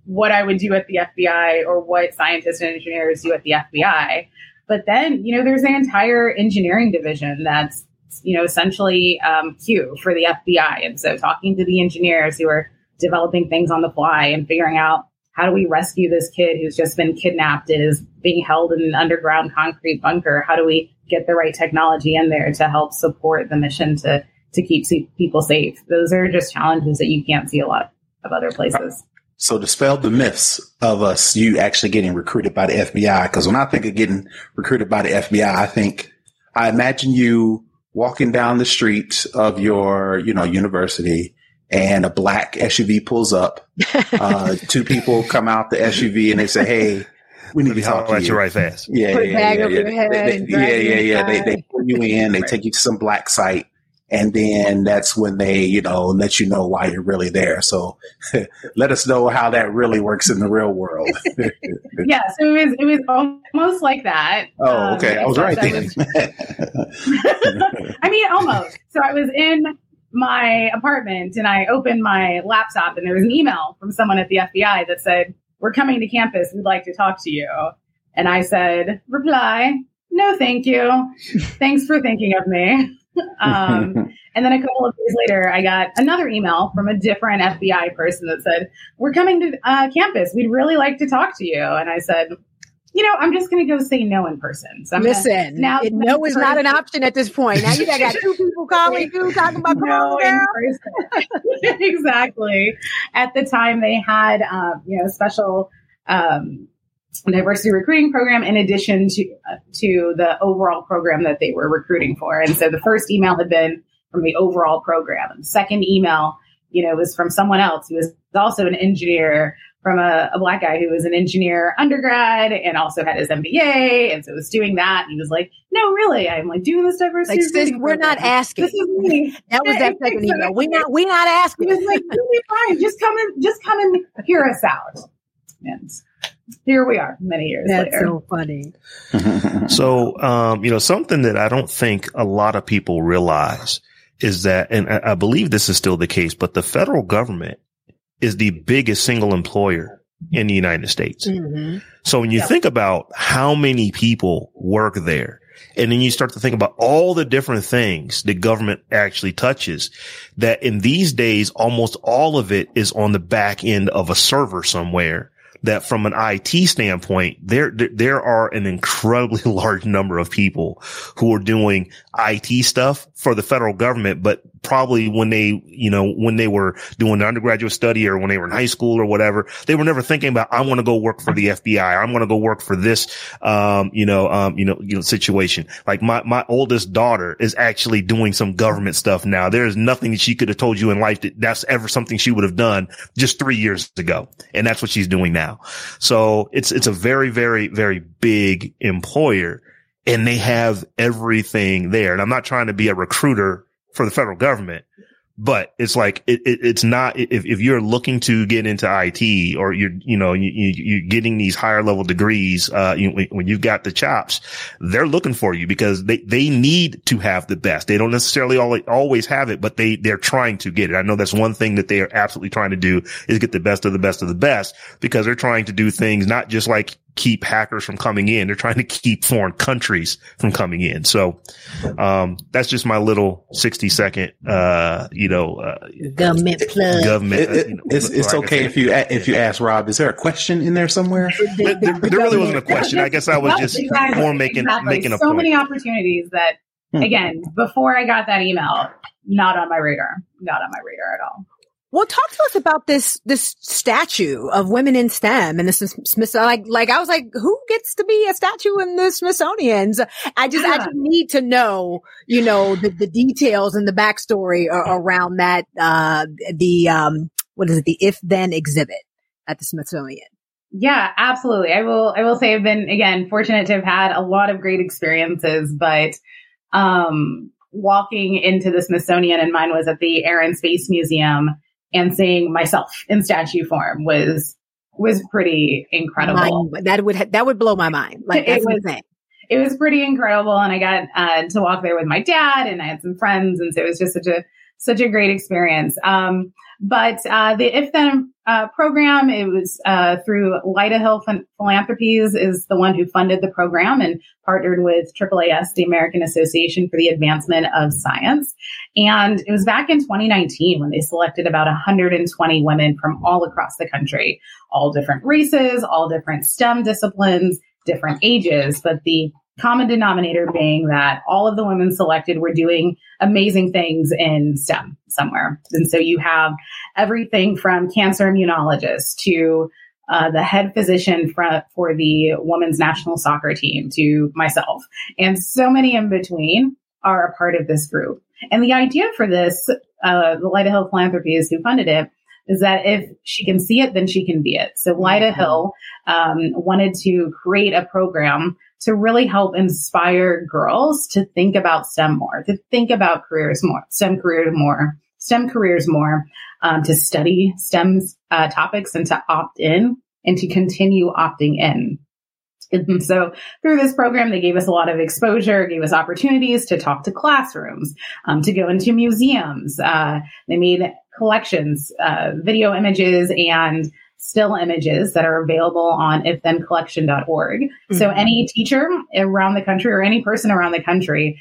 what I would do at the FBI or what scientists and engineers do at the FBI. But then, you know, there's an entire engineering division that's, you know, essentially um, Q for the FBI. And so talking to the engineers who are developing things on the fly and figuring out how do we rescue this kid who's just been kidnapped and is being held in an underground concrete bunker? How do we get the right technology in there to help support the mission to to keep people safe? Those are just challenges that you can't see a lot of other places. So dispel the myths of us, you actually getting recruited by the FBI. Because when I think of getting recruited by the FBI, I think I imagine you walking down the street of your, you know, university and a black SUV pulls up. Uh, <laughs> two people come out the SUV and they say, "Hey, we need to talk to you." right fast. Yeah, yeah, yeah, yeah. They, they, yeah, yeah, yeah. They, they pull you in. They right. take you to some black site, and then that's when they, you know, let you know why you're really there. So, <laughs> let us know how that really works in the real world. <laughs> yeah, so it was it was almost like that. Oh, okay, um, I was right then. Was, <laughs> I mean, almost. So I was in my apartment and I opened my laptop and there was an email from someone at the FBI that said, We're coming to campus. We'd like to talk to you. And I said, Reply, no, thank you. Thanks for thinking of me. <laughs> um, and then a couple of days later, I got another email from a different FBI person that said, We're coming to uh, campus. We'd really like to talk to you. And I said, you know, I'm just going to go say no in person. So I'm Listen, now no is not an option at this point. Now you got two people calling you talking about no in person. <laughs> exactly. At the time, they had um, you know special um, diversity recruiting program in addition to uh, to the overall program that they were recruiting for. And so the first email had been from the overall program. And the second email, you know, was from someone else who was also an engineer from a, a, black guy who was an engineer undergrad and also had his MBA. And so was doing that. And he was like, no, really, I'm like doing this diversity. Like, sis, we're not asking. This is me. <laughs> that was that <laughs> second email. We not, we not asking. He was like, you'll be fine. Just come and, just come and hear us out. And here we are many years That's later. so funny. <laughs> so, um, you know, something that I don't think a lot of people realize is that, and I believe this is still the case, but the federal government is the biggest single employer in the United States. Mm-hmm. So when you think about how many people work there, and then you start to think about all the different things the government actually touches that in these days, almost all of it is on the back end of a server somewhere that from an IT standpoint, there, there are an incredibly <laughs> large number of people who are doing IT stuff for the federal government, but probably when they, you know, when they were doing undergraduate study or when they were in high school or whatever, they were never thinking about, I want to go work for the FBI. I'm going to go work for this, um, you know, um, you know, you know, situation. Like my, my oldest daughter is actually doing some government stuff now. There is nothing that she could have told you in life that that's ever something she would have done just three years ago. And that's what she's doing now. So it's, it's a very, very, very big employer and they have everything there. And I'm not trying to be a recruiter for the federal government. But it's like, it, it, it's not, if, if you're looking to get into IT or you're, you know, you, you, are getting these higher level degrees, uh, you, when you've got the chops, they're looking for you because they, they need to have the best. They don't necessarily always, always have it, but they, they're trying to get it. I know that's one thing that they are absolutely trying to do is get the best of the best of the best because they're trying to do things not just like keep hackers from coming in. They're trying to keep foreign countries from coming in. So, um, that's just my little 60 second, uh, you know, uh, government plug. Government. It, it, uh, you know, it's it's okay if you, if you ask Rob, is there a question in there somewhere? there, there, there, really wasn't a question. I guess I was just exactly, more making, exactly. making a so point. many opportunities that, hmm. again, before I got that email, not on my radar, not on my radar at all. Well, talk to us about this this statue of women in STEM and the Smith. Like, like I was like, who gets to be a statue in the Smithsonian's? I just, yeah. I just need to know, you know, the, the details and the backstory around that. Uh, the um, what is it? The if then exhibit at the Smithsonian. Yeah, absolutely. I will. I will say I've been again fortunate to have had a lot of great experiences, but um, walking into the Smithsonian and mine was at the Air and Space Museum and seeing myself in statue form was was pretty incredible. That would ha- that would blow my mind. Like it was, insane. It was pretty incredible, and I got uh, to walk there with my dad, and I had some friends, and so it was just such a such a great experience. Um, but uh, the If Then uh, program, it was uh, through Lyda Hill Philanthropies is the one who funded the program and partnered with AAAS, the American Association for the Advancement of Science. And it was back in 2019 when they selected about 120 women from all across the country, all different races, all different STEM disciplines, different ages. But the common denominator being that all of the women selected were doing amazing things in STEM somewhere. And so you have everything from cancer immunologists to uh, the head physician for, for the women's national soccer team to myself. And so many in between are a part of this group. And the idea for this, uh, the Lyda Hill Philanthropies who funded it, is that if she can see it, then she can be it. So Lyda Hill um, wanted to create a program to really help inspire girls to think about STEM more, to think about careers more, STEM careers more, STEM careers more, um, to study STEM uh, topics and to opt in and to continue opting in. And so through this program, they gave us a lot of exposure, gave us opportunities to talk to classrooms, um, to go into museums. Uh, they made collections, uh, video images and still images that are available on ifthencollection.org. Mm-hmm. So any teacher around the country or any person around the country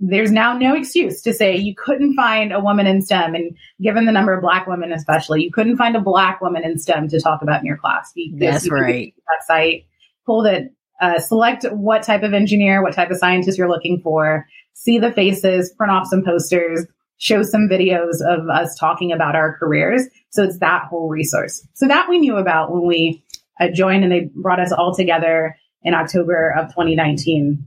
there's now no excuse to say you couldn't find a woman in STEM. And given the number of black women, especially, you couldn't find a black woman in STEM to talk about in your class. That's you right. That site, pull it, uh, select what type of engineer, what type of scientist you're looking for, see the faces, print off some posters, show some videos of us talking about our careers. So it's that whole resource. So that we knew about when we uh, joined and they brought us all together in October of 2019.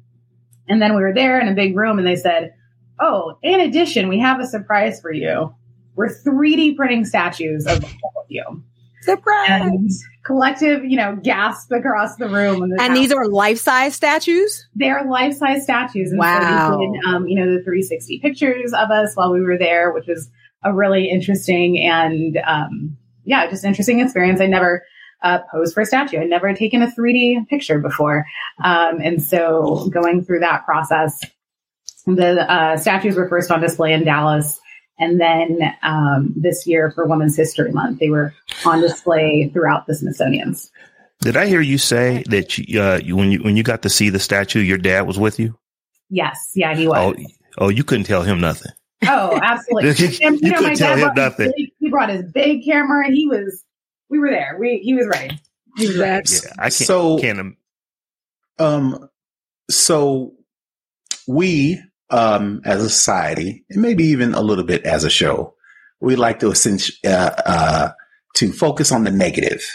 And then we were there in a big room and they said, Oh, in addition, we have a surprise for you. We're 3D printing statues of all of you. Surprise! And collective, you know, gasp across the room. And these are life size statues? They're life size statues. And wow. So did, um, you know, the 360 pictures of us while we were there, which was a really interesting and, um, yeah, just interesting experience. I never uh, pose for a statue. I'd never taken a 3D picture before. Um, and so going through that process, the uh, statues were first on display in Dallas. And then um, this year for Women's History Month, they were on display throughout the Smithsonian's. Did I hear you say that you, uh, you, when you when you got to see the statue, your dad was with you? Yes, yeah, he was. Oh, oh you couldn't tell him nothing. Oh, absolutely. <laughs> you, you know, couldn't tell him nothing. Big, he brought his big camera. He was we were there. We he was ready. He was ready. Yeah, I can't. So can't. Um. So we, um, as a society, and maybe even a little bit as a show, we like to uh, uh, to focus on the negative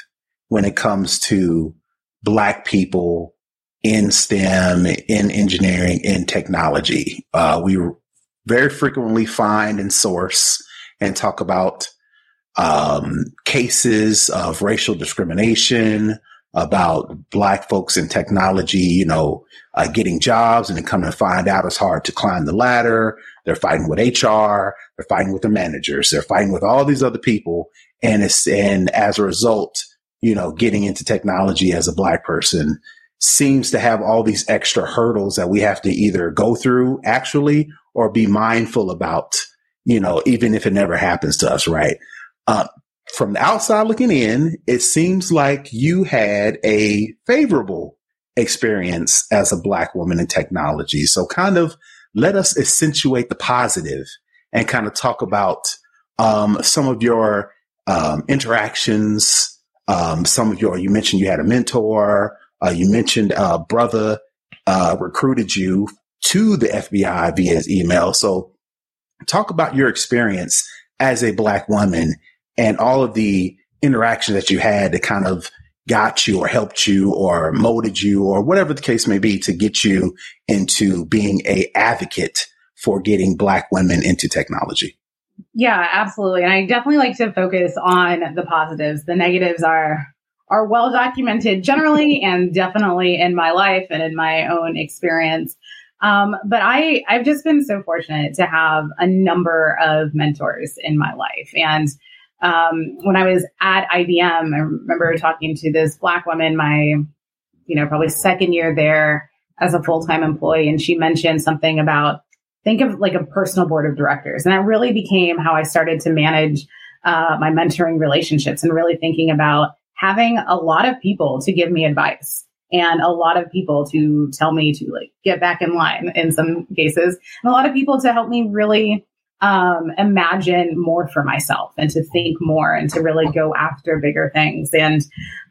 when it comes to Black people in STEM, in engineering, in technology. Uh, we very frequently find and source and talk about um, cases of racial discrimination, about black folks in technology, you know, uh, getting jobs and then coming to find out it's hard to climb the ladder. They're fighting with HR. They're fighting with their managers. They're fighting with all these other people. And it's, and as a result, you know, getting into technology as a black person seems to have all these extra hurdles that we have to either go through actually or be mindful about, you know, even if it never happens to us, right? Uh, from the outside looking in, it seems like you had a favorable experience as a black woman in technology. So kind of let us accentuate the positive and kind of talk about um, some of your um, interactions, um, some of your, you mentioned you had a mentor, uh, you mentioned a uh, brother uh, recruited you to the FBI via his email. So talk about your experience as a black woman and all of the interaction that you had that kind of got you or helped you or molded you or whatever the case may be to get you into being a advocate for getting black women into technology. Yeah, absolutely. And I definitely like to focus on the positives. The negatives are are well documented generally <laughs> and definitely in my life and in my own experience. Um, but I, I've just been so fortunate to have a number of mentors in my life. And um, when I was at IBM, I remember talking to this black woman, my, you know, probably second year there as a full time employee. And she mentioned something about think of like a personal board of directors. And that really became how I started to manage uh, my mentoring relationships and really thinking about having a lot of people to give me advice and a lot of people to tell me to like get back in line in some cases and a lot of people to help me really um, imagine more for myself and to think more and to really go after bigger things. And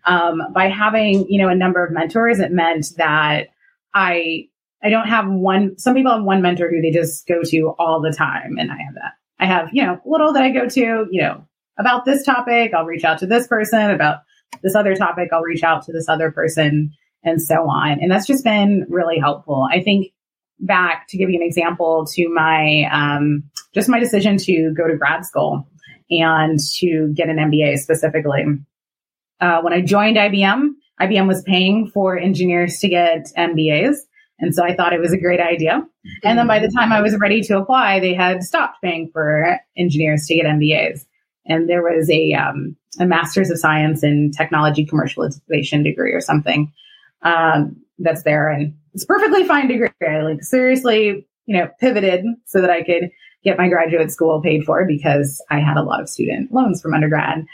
um, by having, you know, a number of mentors, it meant that I I don't have one. Some people have one mentor who they just go to all the time, and I have that. I have, you know, little that I go to, you know, about this topic, I'll reach out to this person. About this other topic, I'll reach out to this other person, and so on. And that's just been really helpful. I think back to give you an example to my um, just my decision to go to grad school and to get an MBA specifically. Uh, when I joined IBM, IBM was paying for engineers to get MBAs. And so I thought it was a great idea. And then by the time I was ready to apply, they had stopped paying for engineers to get MBAs. And there was a, um, a master's of science in technology commercialization degree or something um, that's there. And it's perfectly fine degree. I like seriously, you know, pivoted so that I could get my graduate school paid for because I had a lot of student loans from undergrad.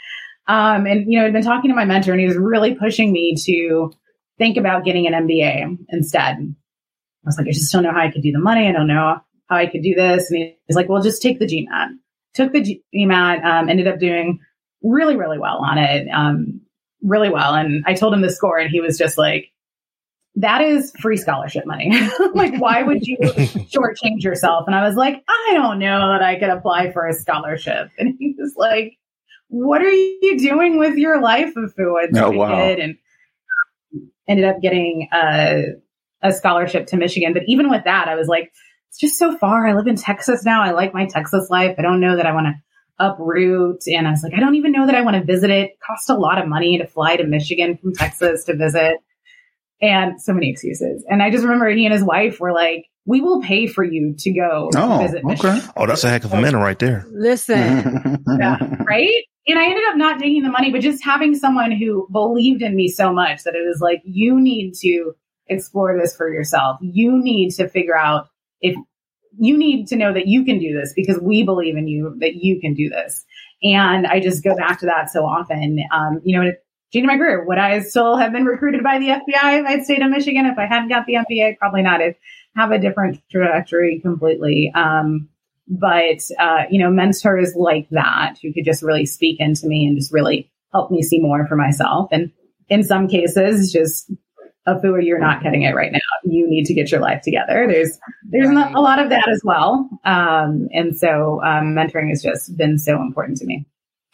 Um, and, you know, I'd been talking to my mentor and he was really pushing me to think about getting an MBA instead. I was like, I just don't know how I could do the money. I don't know how I could do this. And he's like, well, just take the GMAT. Took the GMAT, um, ended up doing really, really well on it. Um, really well. And I told him the score and he was just like, that is free scholarship money. <laughs> like, why would you <laughs> shortchange yourself? And I was like, I don't know that I could apply for a scholarship. <laughs> And he was like, what are you doing with your life, Afua? Oh, wow. And ended up getting a, a scholarship to Michigan. But even with that, I was like, it's just so far. I live in Texas now. I like my Texas life. I don't know that I want to uproot. And I was like, I don't even know that I want to visit it. it cost a lot of money to fly to Michigan from Texas to visit and so many excuses. And I just remember he and his wife were like, we will pay for you to go Oh, visit okay. Michigan. Oh, that's a heck of a minute right there. Listen, <laughs> Yeah, right? And I ended up not taking the money, but just having someone who believed in me so much that it was like, you need to explore this for yourself. You need to figure out if you need to know that you can do this because we believe in you that you can do this. And I just go back to that so often. Um, you know, changing my career. Would I still have been recruited by the FBI if I'd stayed in Michigan? If I hadn't got the MBA, probably not. I'd have a different trajectory completely. Um, but, uh, you know, mentors like that who could just really speak into me and just really help me see more for myself. And in some cases, just Afua, you're not getting it right now. You need to get your life together. There's there's Right. a lot of that as well. Um, and so um, mentoring has just been so important to me.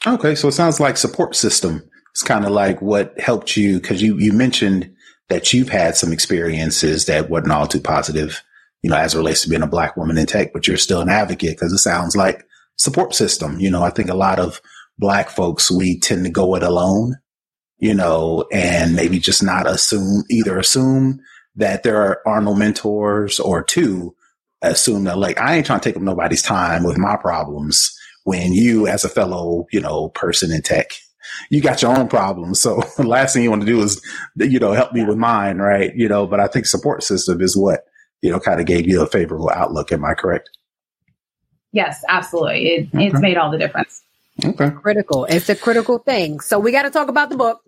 Okay, so it sounds like support system. It's kind of like what helped you because you you mentioned that you've had some experiences that wasn't all too positive, you know, as it relates to being a black woman in tech, but you're still an advocate because it sounds like support system. You know, I think a lot of black folks we tend to go it alone, you know, and maybe just not assume either assume that there are, are no mentors or two assume that like I ain't trying to take up nobody's time with my problems when you as a fellow, you know, person in tech, you got your own problems. So <laughs> the last thing you want to do is, you know, help me with mine, right? You know, but I think support system is what, you know, kind of gave you a favorable outlook. Am I correct? Yes, absolutely. It, It's made all the difference. Okay. critical. It's a critical thing. So we got to talk about the book.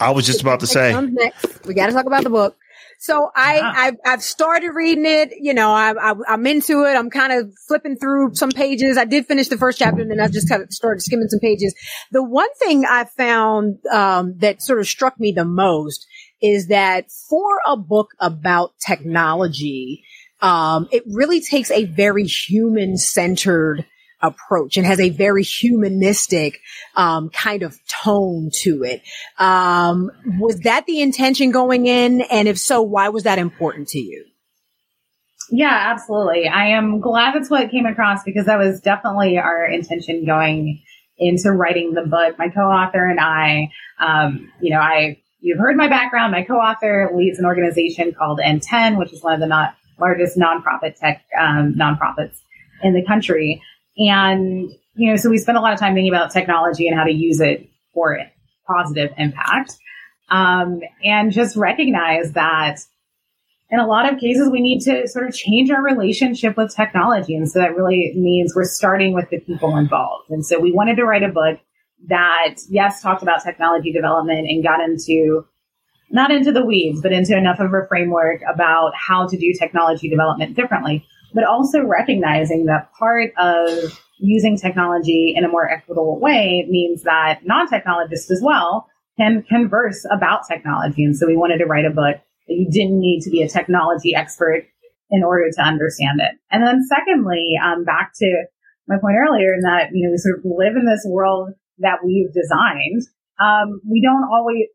I was just about to say, next. We got to talk about the book. So I, Yeah. I've, I've started reading it. You know, I, I, I'm into it. I'm kind of flipping through some pages. I did finish the first chapter and then I just kind of started skimming some pages. The one thing I found, um, that sort of struck me the most is that for a book about technology, um, it really takes a very human centered approach and has a very humanistic um, kind of tone to it. Um, was that the intention going in? And if so, why was that important to you? Yeah, absolutely. I am glad that's what came across because that was definitely our intention going into writing the book. My co-author and I, um, you know, I you've heard my background. My co-author leads an organization called NTEN, which is one of the not largest nonprofit tech um, nonprofits in the country. And you know, so we spend a lot of time thinking about technology and how to use it for positive impact, um, and just recognize that in a lot of cases, we need to sort of change our relationship with technology. And so that really means we're starting with the people involved. And so we wanted to write a book that, yes, talked about technology development and got into not into the weeds, but into enough of a framework about how to do technology development differently, but also recognizing that part of using technology in a more equitable way means that non-technologists as well can converse about technology. And so we wanted to write a book that you didn't need to be a technology expert in order to understand it. And then secondly, um, back to my point earlier in that, you know, we sort of live in this world that we've designed. Um, we don't always,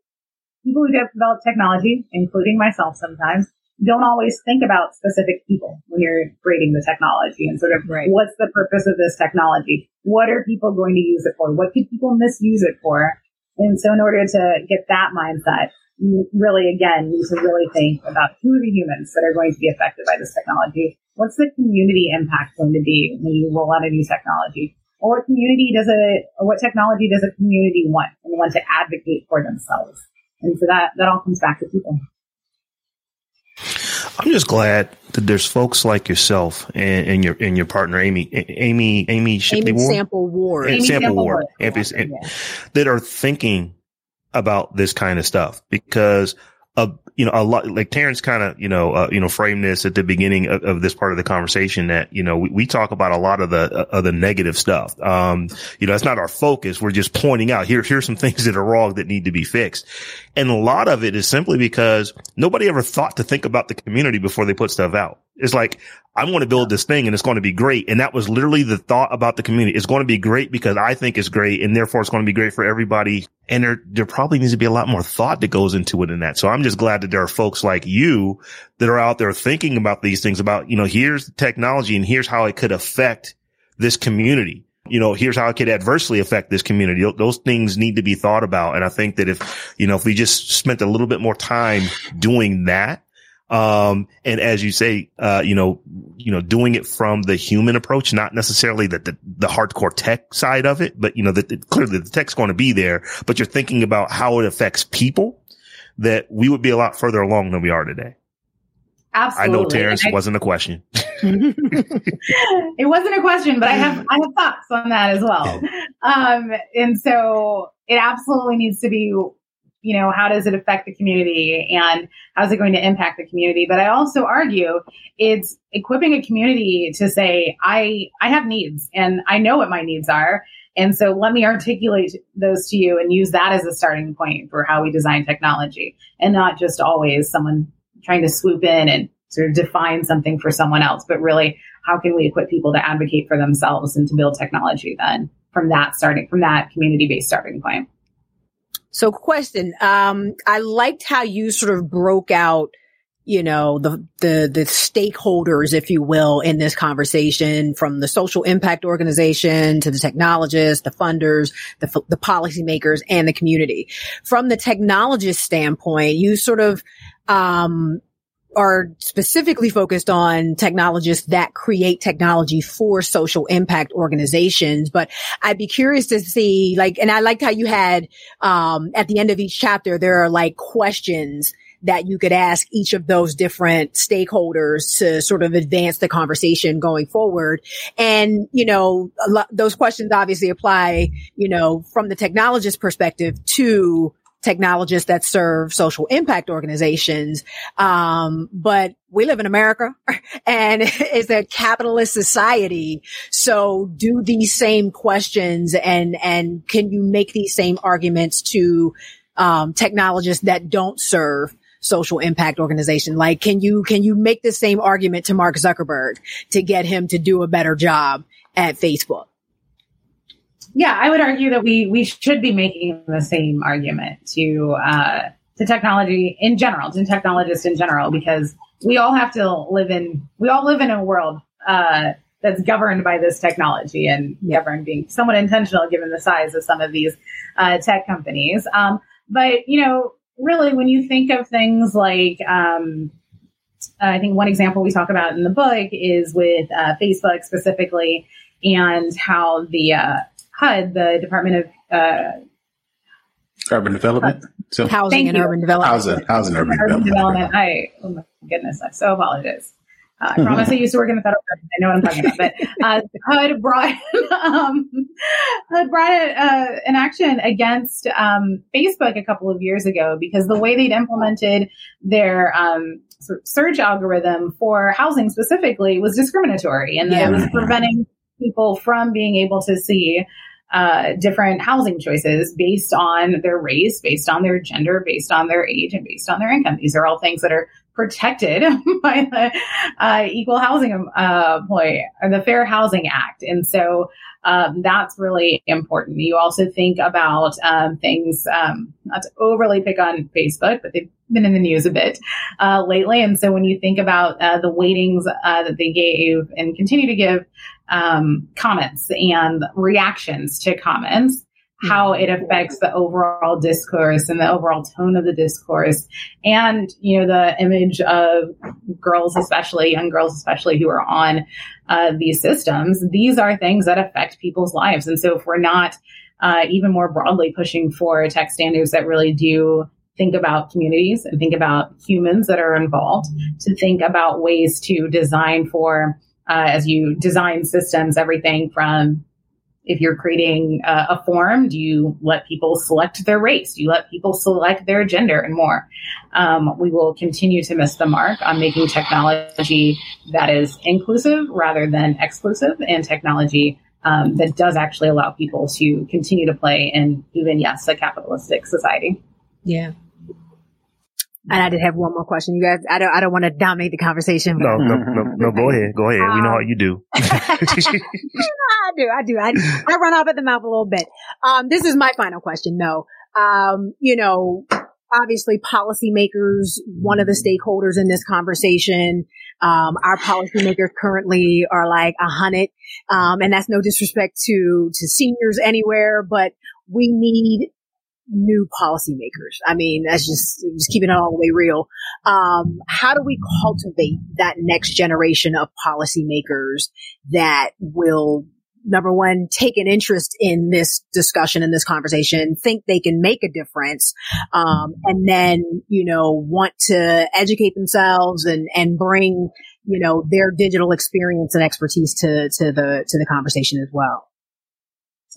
people who develop technology, including myself sometimes, don't always think about specific people when you're creating the technology and sort of right. what's the purpose of this technology? What are people going to use it for? What could people misuse it for? And so in order to get that mindset, you really, again, need to really think about who are the humans that are going to be affected by this technology? What's the community impact going to be when you roll out a new technology? Or what community does it, or what technology does a community want and want to advocate for themselves? And so that, that all comes back to people. I'm just glad that there's folks like yourself and, and your and your partner Amy Amy Amy Shipley Amy Ward, Sample Ward, Amy Sample, Sample Ward, Ward. Yeah. that are thinking about this kind of stuff because a you know a lot like Terrence kind of you know uh, you know framed this at the beginning of, of, this part of the conversation that you know we, we talk about a lot of the uh, of the negative stuff. Um, you know, that's not our focus. We're just pointing out here here's some things that are wrong that need to be fixed, and a lot of it is simply because nobody ever thought to think about the community before they put stuff out. It's like I want to build this thing and it's going to be great. And that was literally the thought about the community. It's going to be great because I think it's great and therefore it's going to be great for everybody. And there, there probably needs to be a lot more thought that goes into it in that. So I'm just glad that there are folks like you that are out there thinking about these things about, you know, here's the technology and here's how it could affect this community. You know, here's how it could adversely affect this community. Those things need to be thought about. And I think that if, you know, if we just spent a little bit more time doing that, um, and as you say, uh, you know, you know, doing it from the human approach, not necessarily the, the, the hardcore tech side of it, but you know, that clearly the tech's going to be there, but you're thinking about how it affects people that we would be a lot further along than we are today. Absolutely. I know Terrence I, wasn't a question. <laughs> <laughs> it wasn't a question, but I have I have thoughts on that as well. Um, and so it absolutely needs to be you know, how does it affect the community and how's it going to impact the community? But I also argue it's equipping a community to say, I, I have needs and I know what my needs are. And so let me articulate those to you and use that as a starting point for how we design technology and not just always someone trying to swoop in and sort of define something for someone else, but really how can we equip people to advocate for themselves and to build technology then from that starting, from that community based starting point. So question, um, I liked how you sort of broke out, you know, the, the, the stakeholders, if you will, in this conversation from the social impact organization to the technologists, the funders, the, the policymakers and the community. From the technologist standpoint, you sort of, um, are specifically focused on technologists that create technology for social impact organizations. But I'd be curious to see, like, and I liked how you had, um, at the end of each chapter, there are like questions that you could ask each of those different stakeholders to sort of advance the conversation going forward. And, you know, those questions obviously apply, you know, from the technologist perspective to technologists that serve social impact organizations. Um, but we live in America <laughs> and <laughs> it's a capitalist society. So do these same questions and, and can you make these same arguments to, um, technologists that don't serve social impact organization? Like, can you, can you make the same argument to Mark Zuckerberg to get him to do a better job at Facebook? Yeah, I would argue that we we should be making the same argument to uh, to technology in general, to technologists in general, because we all have to live in we all live in a world uh, that's governed by this technology and governed being somewhat intentional given the size of some of these uh, tech companies. Um, but you know, really, when you think of things like um, I think one example we talk about in the book is with uh, Facebook specifically, and how the uh, HUD, the Department of uh, Urban Development, so housing and you. urban development, housing, housing, urban, urban development. development. I oh my goodness, I so apologize. Uh, I promise I used to work in the federal government. I know what I'm talking about. But uh, HUD brought um, HUD brought uh, an action against um, Facebook a couple of years ago because the way they'd implemented their um, search algorithm for housing specifically was discriminatory, and that it was preventing people from being able to see uh, different housing choices based on their race, based on their gender, based on their age, and based on their income. These are all things that are protected <laughs> by the uh, Equal Housing uh, point or the Fair Housing Act, and so um, that's really important. You also think about um, things um, not to overly pick on Facebook, but they've been in the news a bit uh, lately, and so when you think about uh, the weightings uh, that they gave and continue to give um, comments and reactions to comments, how it affects the overall discourse and the overall tone of the discourse and you know the image of girls especially young girls especially who are on uh, these systems. These are things that affect people's lives. And so if we're not uh, even more broadly pushing for tech standards that really do think about communities and think about humans that are involved to think about ways to design for uh, as you design systems, everything from if you're creating a form, do you let people select their race? Do you let people select their gender and more? Um, we will continue to miss the mark on making technology that is inclusive rather than exclusive and technology um, that does actually allow people to continue to play in even, yes, a capitalistic society. Yeah. And I did have one more question. You guys, I don't, I don't want to dominate the conversation. No, no, no, <laughs> no, go ahead. Go ahead. Um, we know how you do. <laughs> I do. I do. I, I run off at the mouth a little bit. Um, this is my final question though. Um, you know, obviously policymakers, one of the stakeholders in this conversation. Um, our policymakers currently are like a hundred. Um, and that's no disrespect to, to seniors anywhere, but we need new policymakers. I mean, that's just, just keeping it all the way real. Um, how do we cultivate that next generation of policymakers that will number one, take an interest in this discussion in this conversation, think they can make a difference, um, and then, you know, want to educate themselves and, and bring, you know, their digital experience and expertise to, to the, to the conversation as well.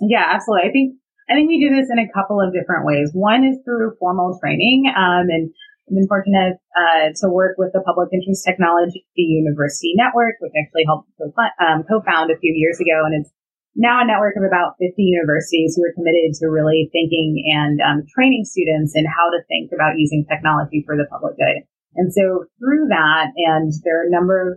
Yeah, absolutely. I think I think we do this in a couple of different ways. One is through formal training, um, and I've been fortunate uh, to work with the Public Interest Technology University Network, which actually helped um, co-found a few years ago, and it's now a network of about 50 universities who are committed to really thinking and um, training students in how to think about using technology for the public good. And so through that, and there are a number of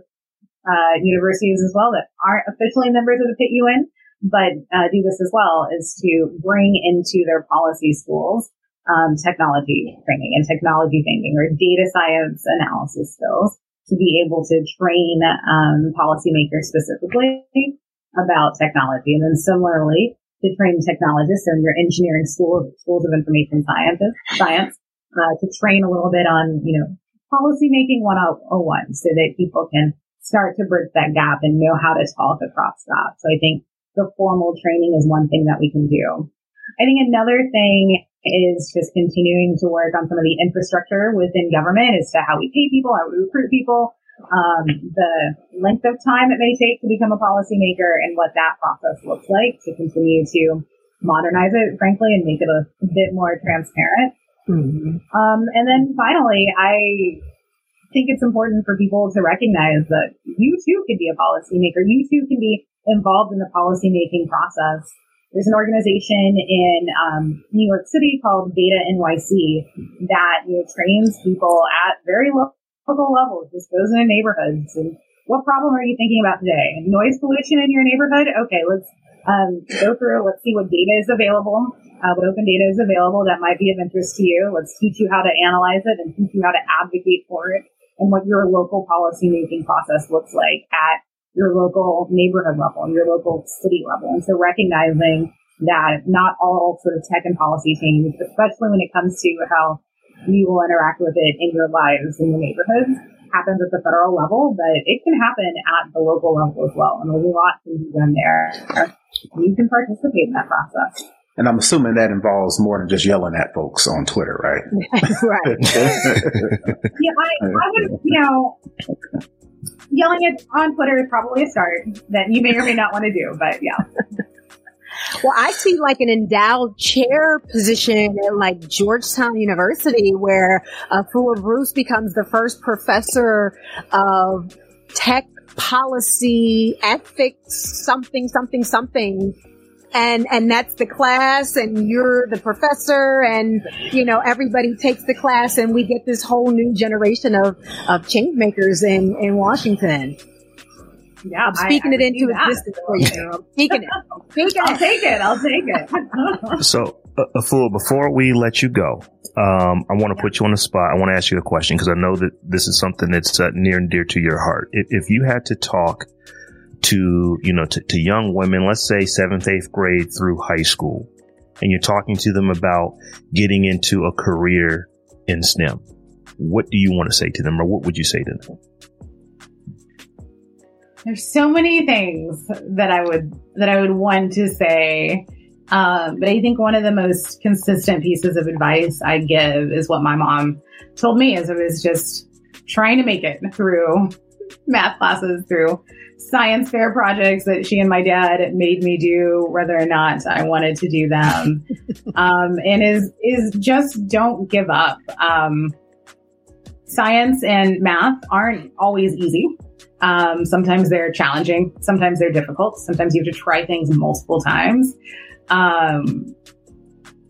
uh, universities as well that aren't officially members of the PIT UN, but uh, do this as well is to bring into their policy schools um, technology training and technology thinking or data science analysis skills to be able to train um, policymakers specifically about technology. And then similarly, to train technologists in your engineering schools, schools of information sciences, science, uh, to train a little bit on, you know, policymaking 101 so that people can start to bridge that gap and know how to talk across that. So I think the formal training is one thing that we can do. I think another thing is just continuing to work on some of the infrastructure within government as to how we pay people, how we recruit people, um, the length of time it may take to become a policymaker and what that process looks like to continue to modernize it, frankly, and make it a, bit more transparent. Mm-hmm. Um, and then finally, I think it's important for people to recognize that you too can be a policymaker. You too can be involved in the policymaking process. There's an organization in um, New York City called Beta NYC that you know, trains people at very local levels, just goes into neighborhoods and what problem are you thinking about today? Noise pollution in your neighborhood? Okay, let's um, go through, let's see what data is available, uh, what open data is available that might be of interest to you. Let's teach you how to analyze it and teach you how to advocate for it and what your local policymaking process looks like at your local neighborhood level, your local city level. And so recognizing that not all sort of tech and policy change, especially when it comes to how you will interact with it in your lives in your neighborhoods, happens at the federal level, but it can happen at the local level as well. And a lot to be done there. You can participate in that process. And I'm assuming that involves more than just yelling at folks on Twitter, right? <laughs> right. <laughs> yeah, I, I would, you know, yelling at on Twitter is probably a start that you may or may not want to do, but yeah. <laughs> Well, I see like an endowed chair position at like Georgetown University where uh, Afua Bruce becomes the first professor of tech policy, ethics, something, something, something and and that's the class and you're the professor and you know everybody takes the class and we get this whole new generation of of change makers in in Washington. Yeah, I'm speaking I, I it into existence for you. I'm speaking it. I'm speaking I'll it. take it. I'll take it. <laughs> so, uh, Afua, before we let you go, um, I want to put you on the spot. I want to ask you a question because I know that this is something that's uh, near and dear to your heart. If, if you had to talk to, you know, to, to young women, let's say seventh, eighth grade through high school, and you're talking to them about getting into a career in STEM, what do you want to say to them or what would you say to them? There's so many things that I would, that I would want to say. Um, but I think one of the most consistent pieces of advice I give is what my mom told me as I was just trying to make it through math classes, through science fair projects that she and my dad made me do, whether or not I wanted to do them. <laughs> um, and is is just don't give up. Um, science and math aren't always easy. Um, sometimes they're challenging. Sometimes they're difficult. Sometimes you have to try things multiple times. Um,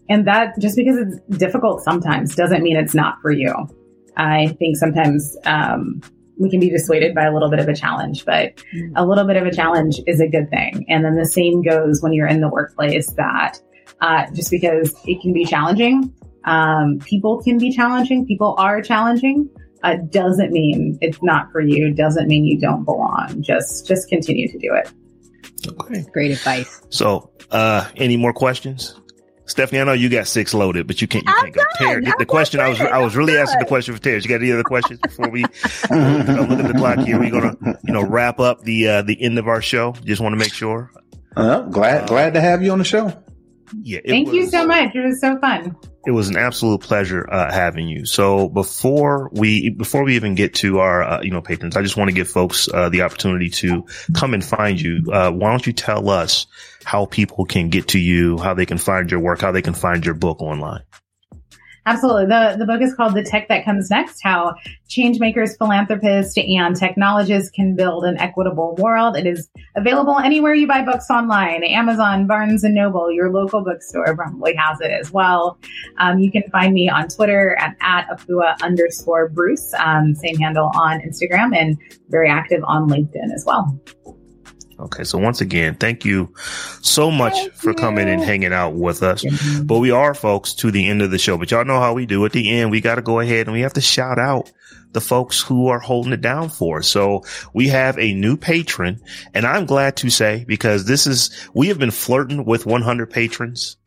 and that just because it's difficult sometimes doesn't mean it's not for you. I think sometimes um, we can be dissuaded by a little bit of a challenge, but mm. a little bit of a challenge is a good thing. And then the same goes when you're in the workplace that uh, just because it can be challenging, um, people can be challenging, people are challenging. Uh, doesn't mean it's not for you. Doesn't mean you don't belong. Just just continue to do it. Okay, great advice. So, uh, any more questions? Stephanie, I know you got six loaded, but you can't. You can't go. Terry, the question I was I was really asking the question for Terry. You got any other questions before we look at the clock here? We're gonna you know wrap up the uh, the end of our show. Just want to make sure. Uh, glad uh, glad to have you on the show. Yeah, thank was, you so much. It was so fun. It was an absolute pleasure uh, having you. So before we before we even get to our uh, you know patrons, I just want to give folks uh, the opportunity to come and find you. Uh, why don't you tell us how people can get to you, how they can find your work, how they can find your book online. Absolutely. The, the book is called The Tech That Comes Next, How Changemakers, Philanthropists, and Technologists Can Build an Equitable World. It is available anywhere you buy books online. Amazon, Barnes & Noble, your local bookstore probably has it as well. Um, you can find me on Twitter at, at Afua underscore Bruce, um, same handle on Instagram, and very active on LinkedIn as well. Okay. So once again, thank you so much thank for you. coming and hanging out with us. Mm-hmm. But we are folks to the end of the show, but y'all know how we do at the end. We got to go ahead and we have to shout out the folks who are holding it down for us. So we have a new patron and I'm glad to say because this is, we have been flirting with 100 patrons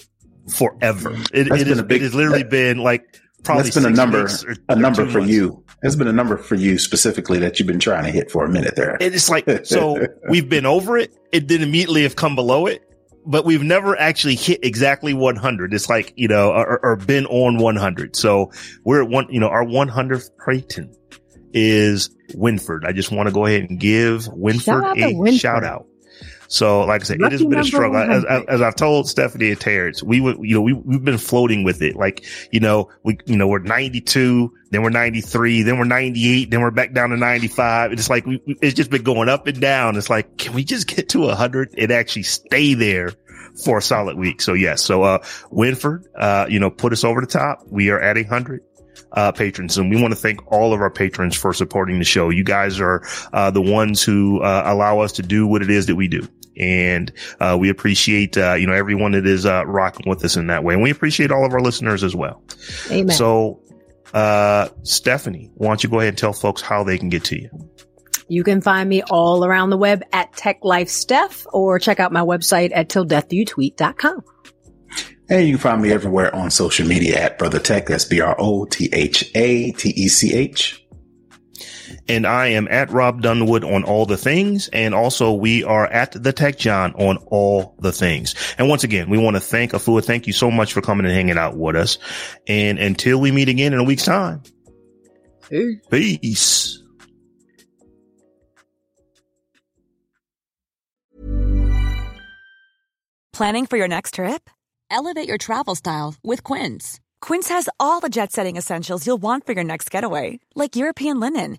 forever. It, it, is, big, it has literally that, been like probably that's been a number, or, a number for months. you. There's been a number for you specifically that you've been trying to hit for a minute there. It's like, so <laughs> we've been over it. It did immediately have come below it, but we've never actually hit exactly 100. It's like, you know, or, or been on 100. So we're at one, you know, our 100th Creighton is Winford. I just want to go ahead and give Winford a Winford. shout out. So, like I said, Lucky it has been a struggle. As, as, I've told Stephanie and Terrence, we would, you know, we, we've been floating with it. Like, you know, we, you know, we're 92, then we're 93, then we're 98, then we're back down to 95. It's like, we, it's just been going up and down. It's like, can we just get to 100 and actually stay there for a solid week? So, yes. So, uh, Winford, uh, you know, put us over the top. We are at 100 uh, patrons. And we want to thank all of our patrons for supporting the show. You guys are uh, the ones who uh, allow us to do what it is that we do. And, uh, we appreciate, uh, you know, everyone that is, uh, rocking with us in that way. And we appreciate all of our listeners as well. Amen. So, uh, Stephanie, why don't you go ahead and tell folks how they can get to you? You can find me all around the web at Tech Life Steph or check out my website at tilldeathyouTweet.com. And you can find me everywhere on social media at Brotha Tech. That's B R O T H A T E C H. And I am at Rob Dunwood on all the things. And also we are at the Tech Jawn on all the things. And once again, we want to thank Afua. Thank you so much for coming and hanging out with us. And until we meet again in a week's time. Peace. Planning for your next trip? Elevate your travel style with Quince. Quince has all the jet setting essentials you'll want for your next getaway, like European linen,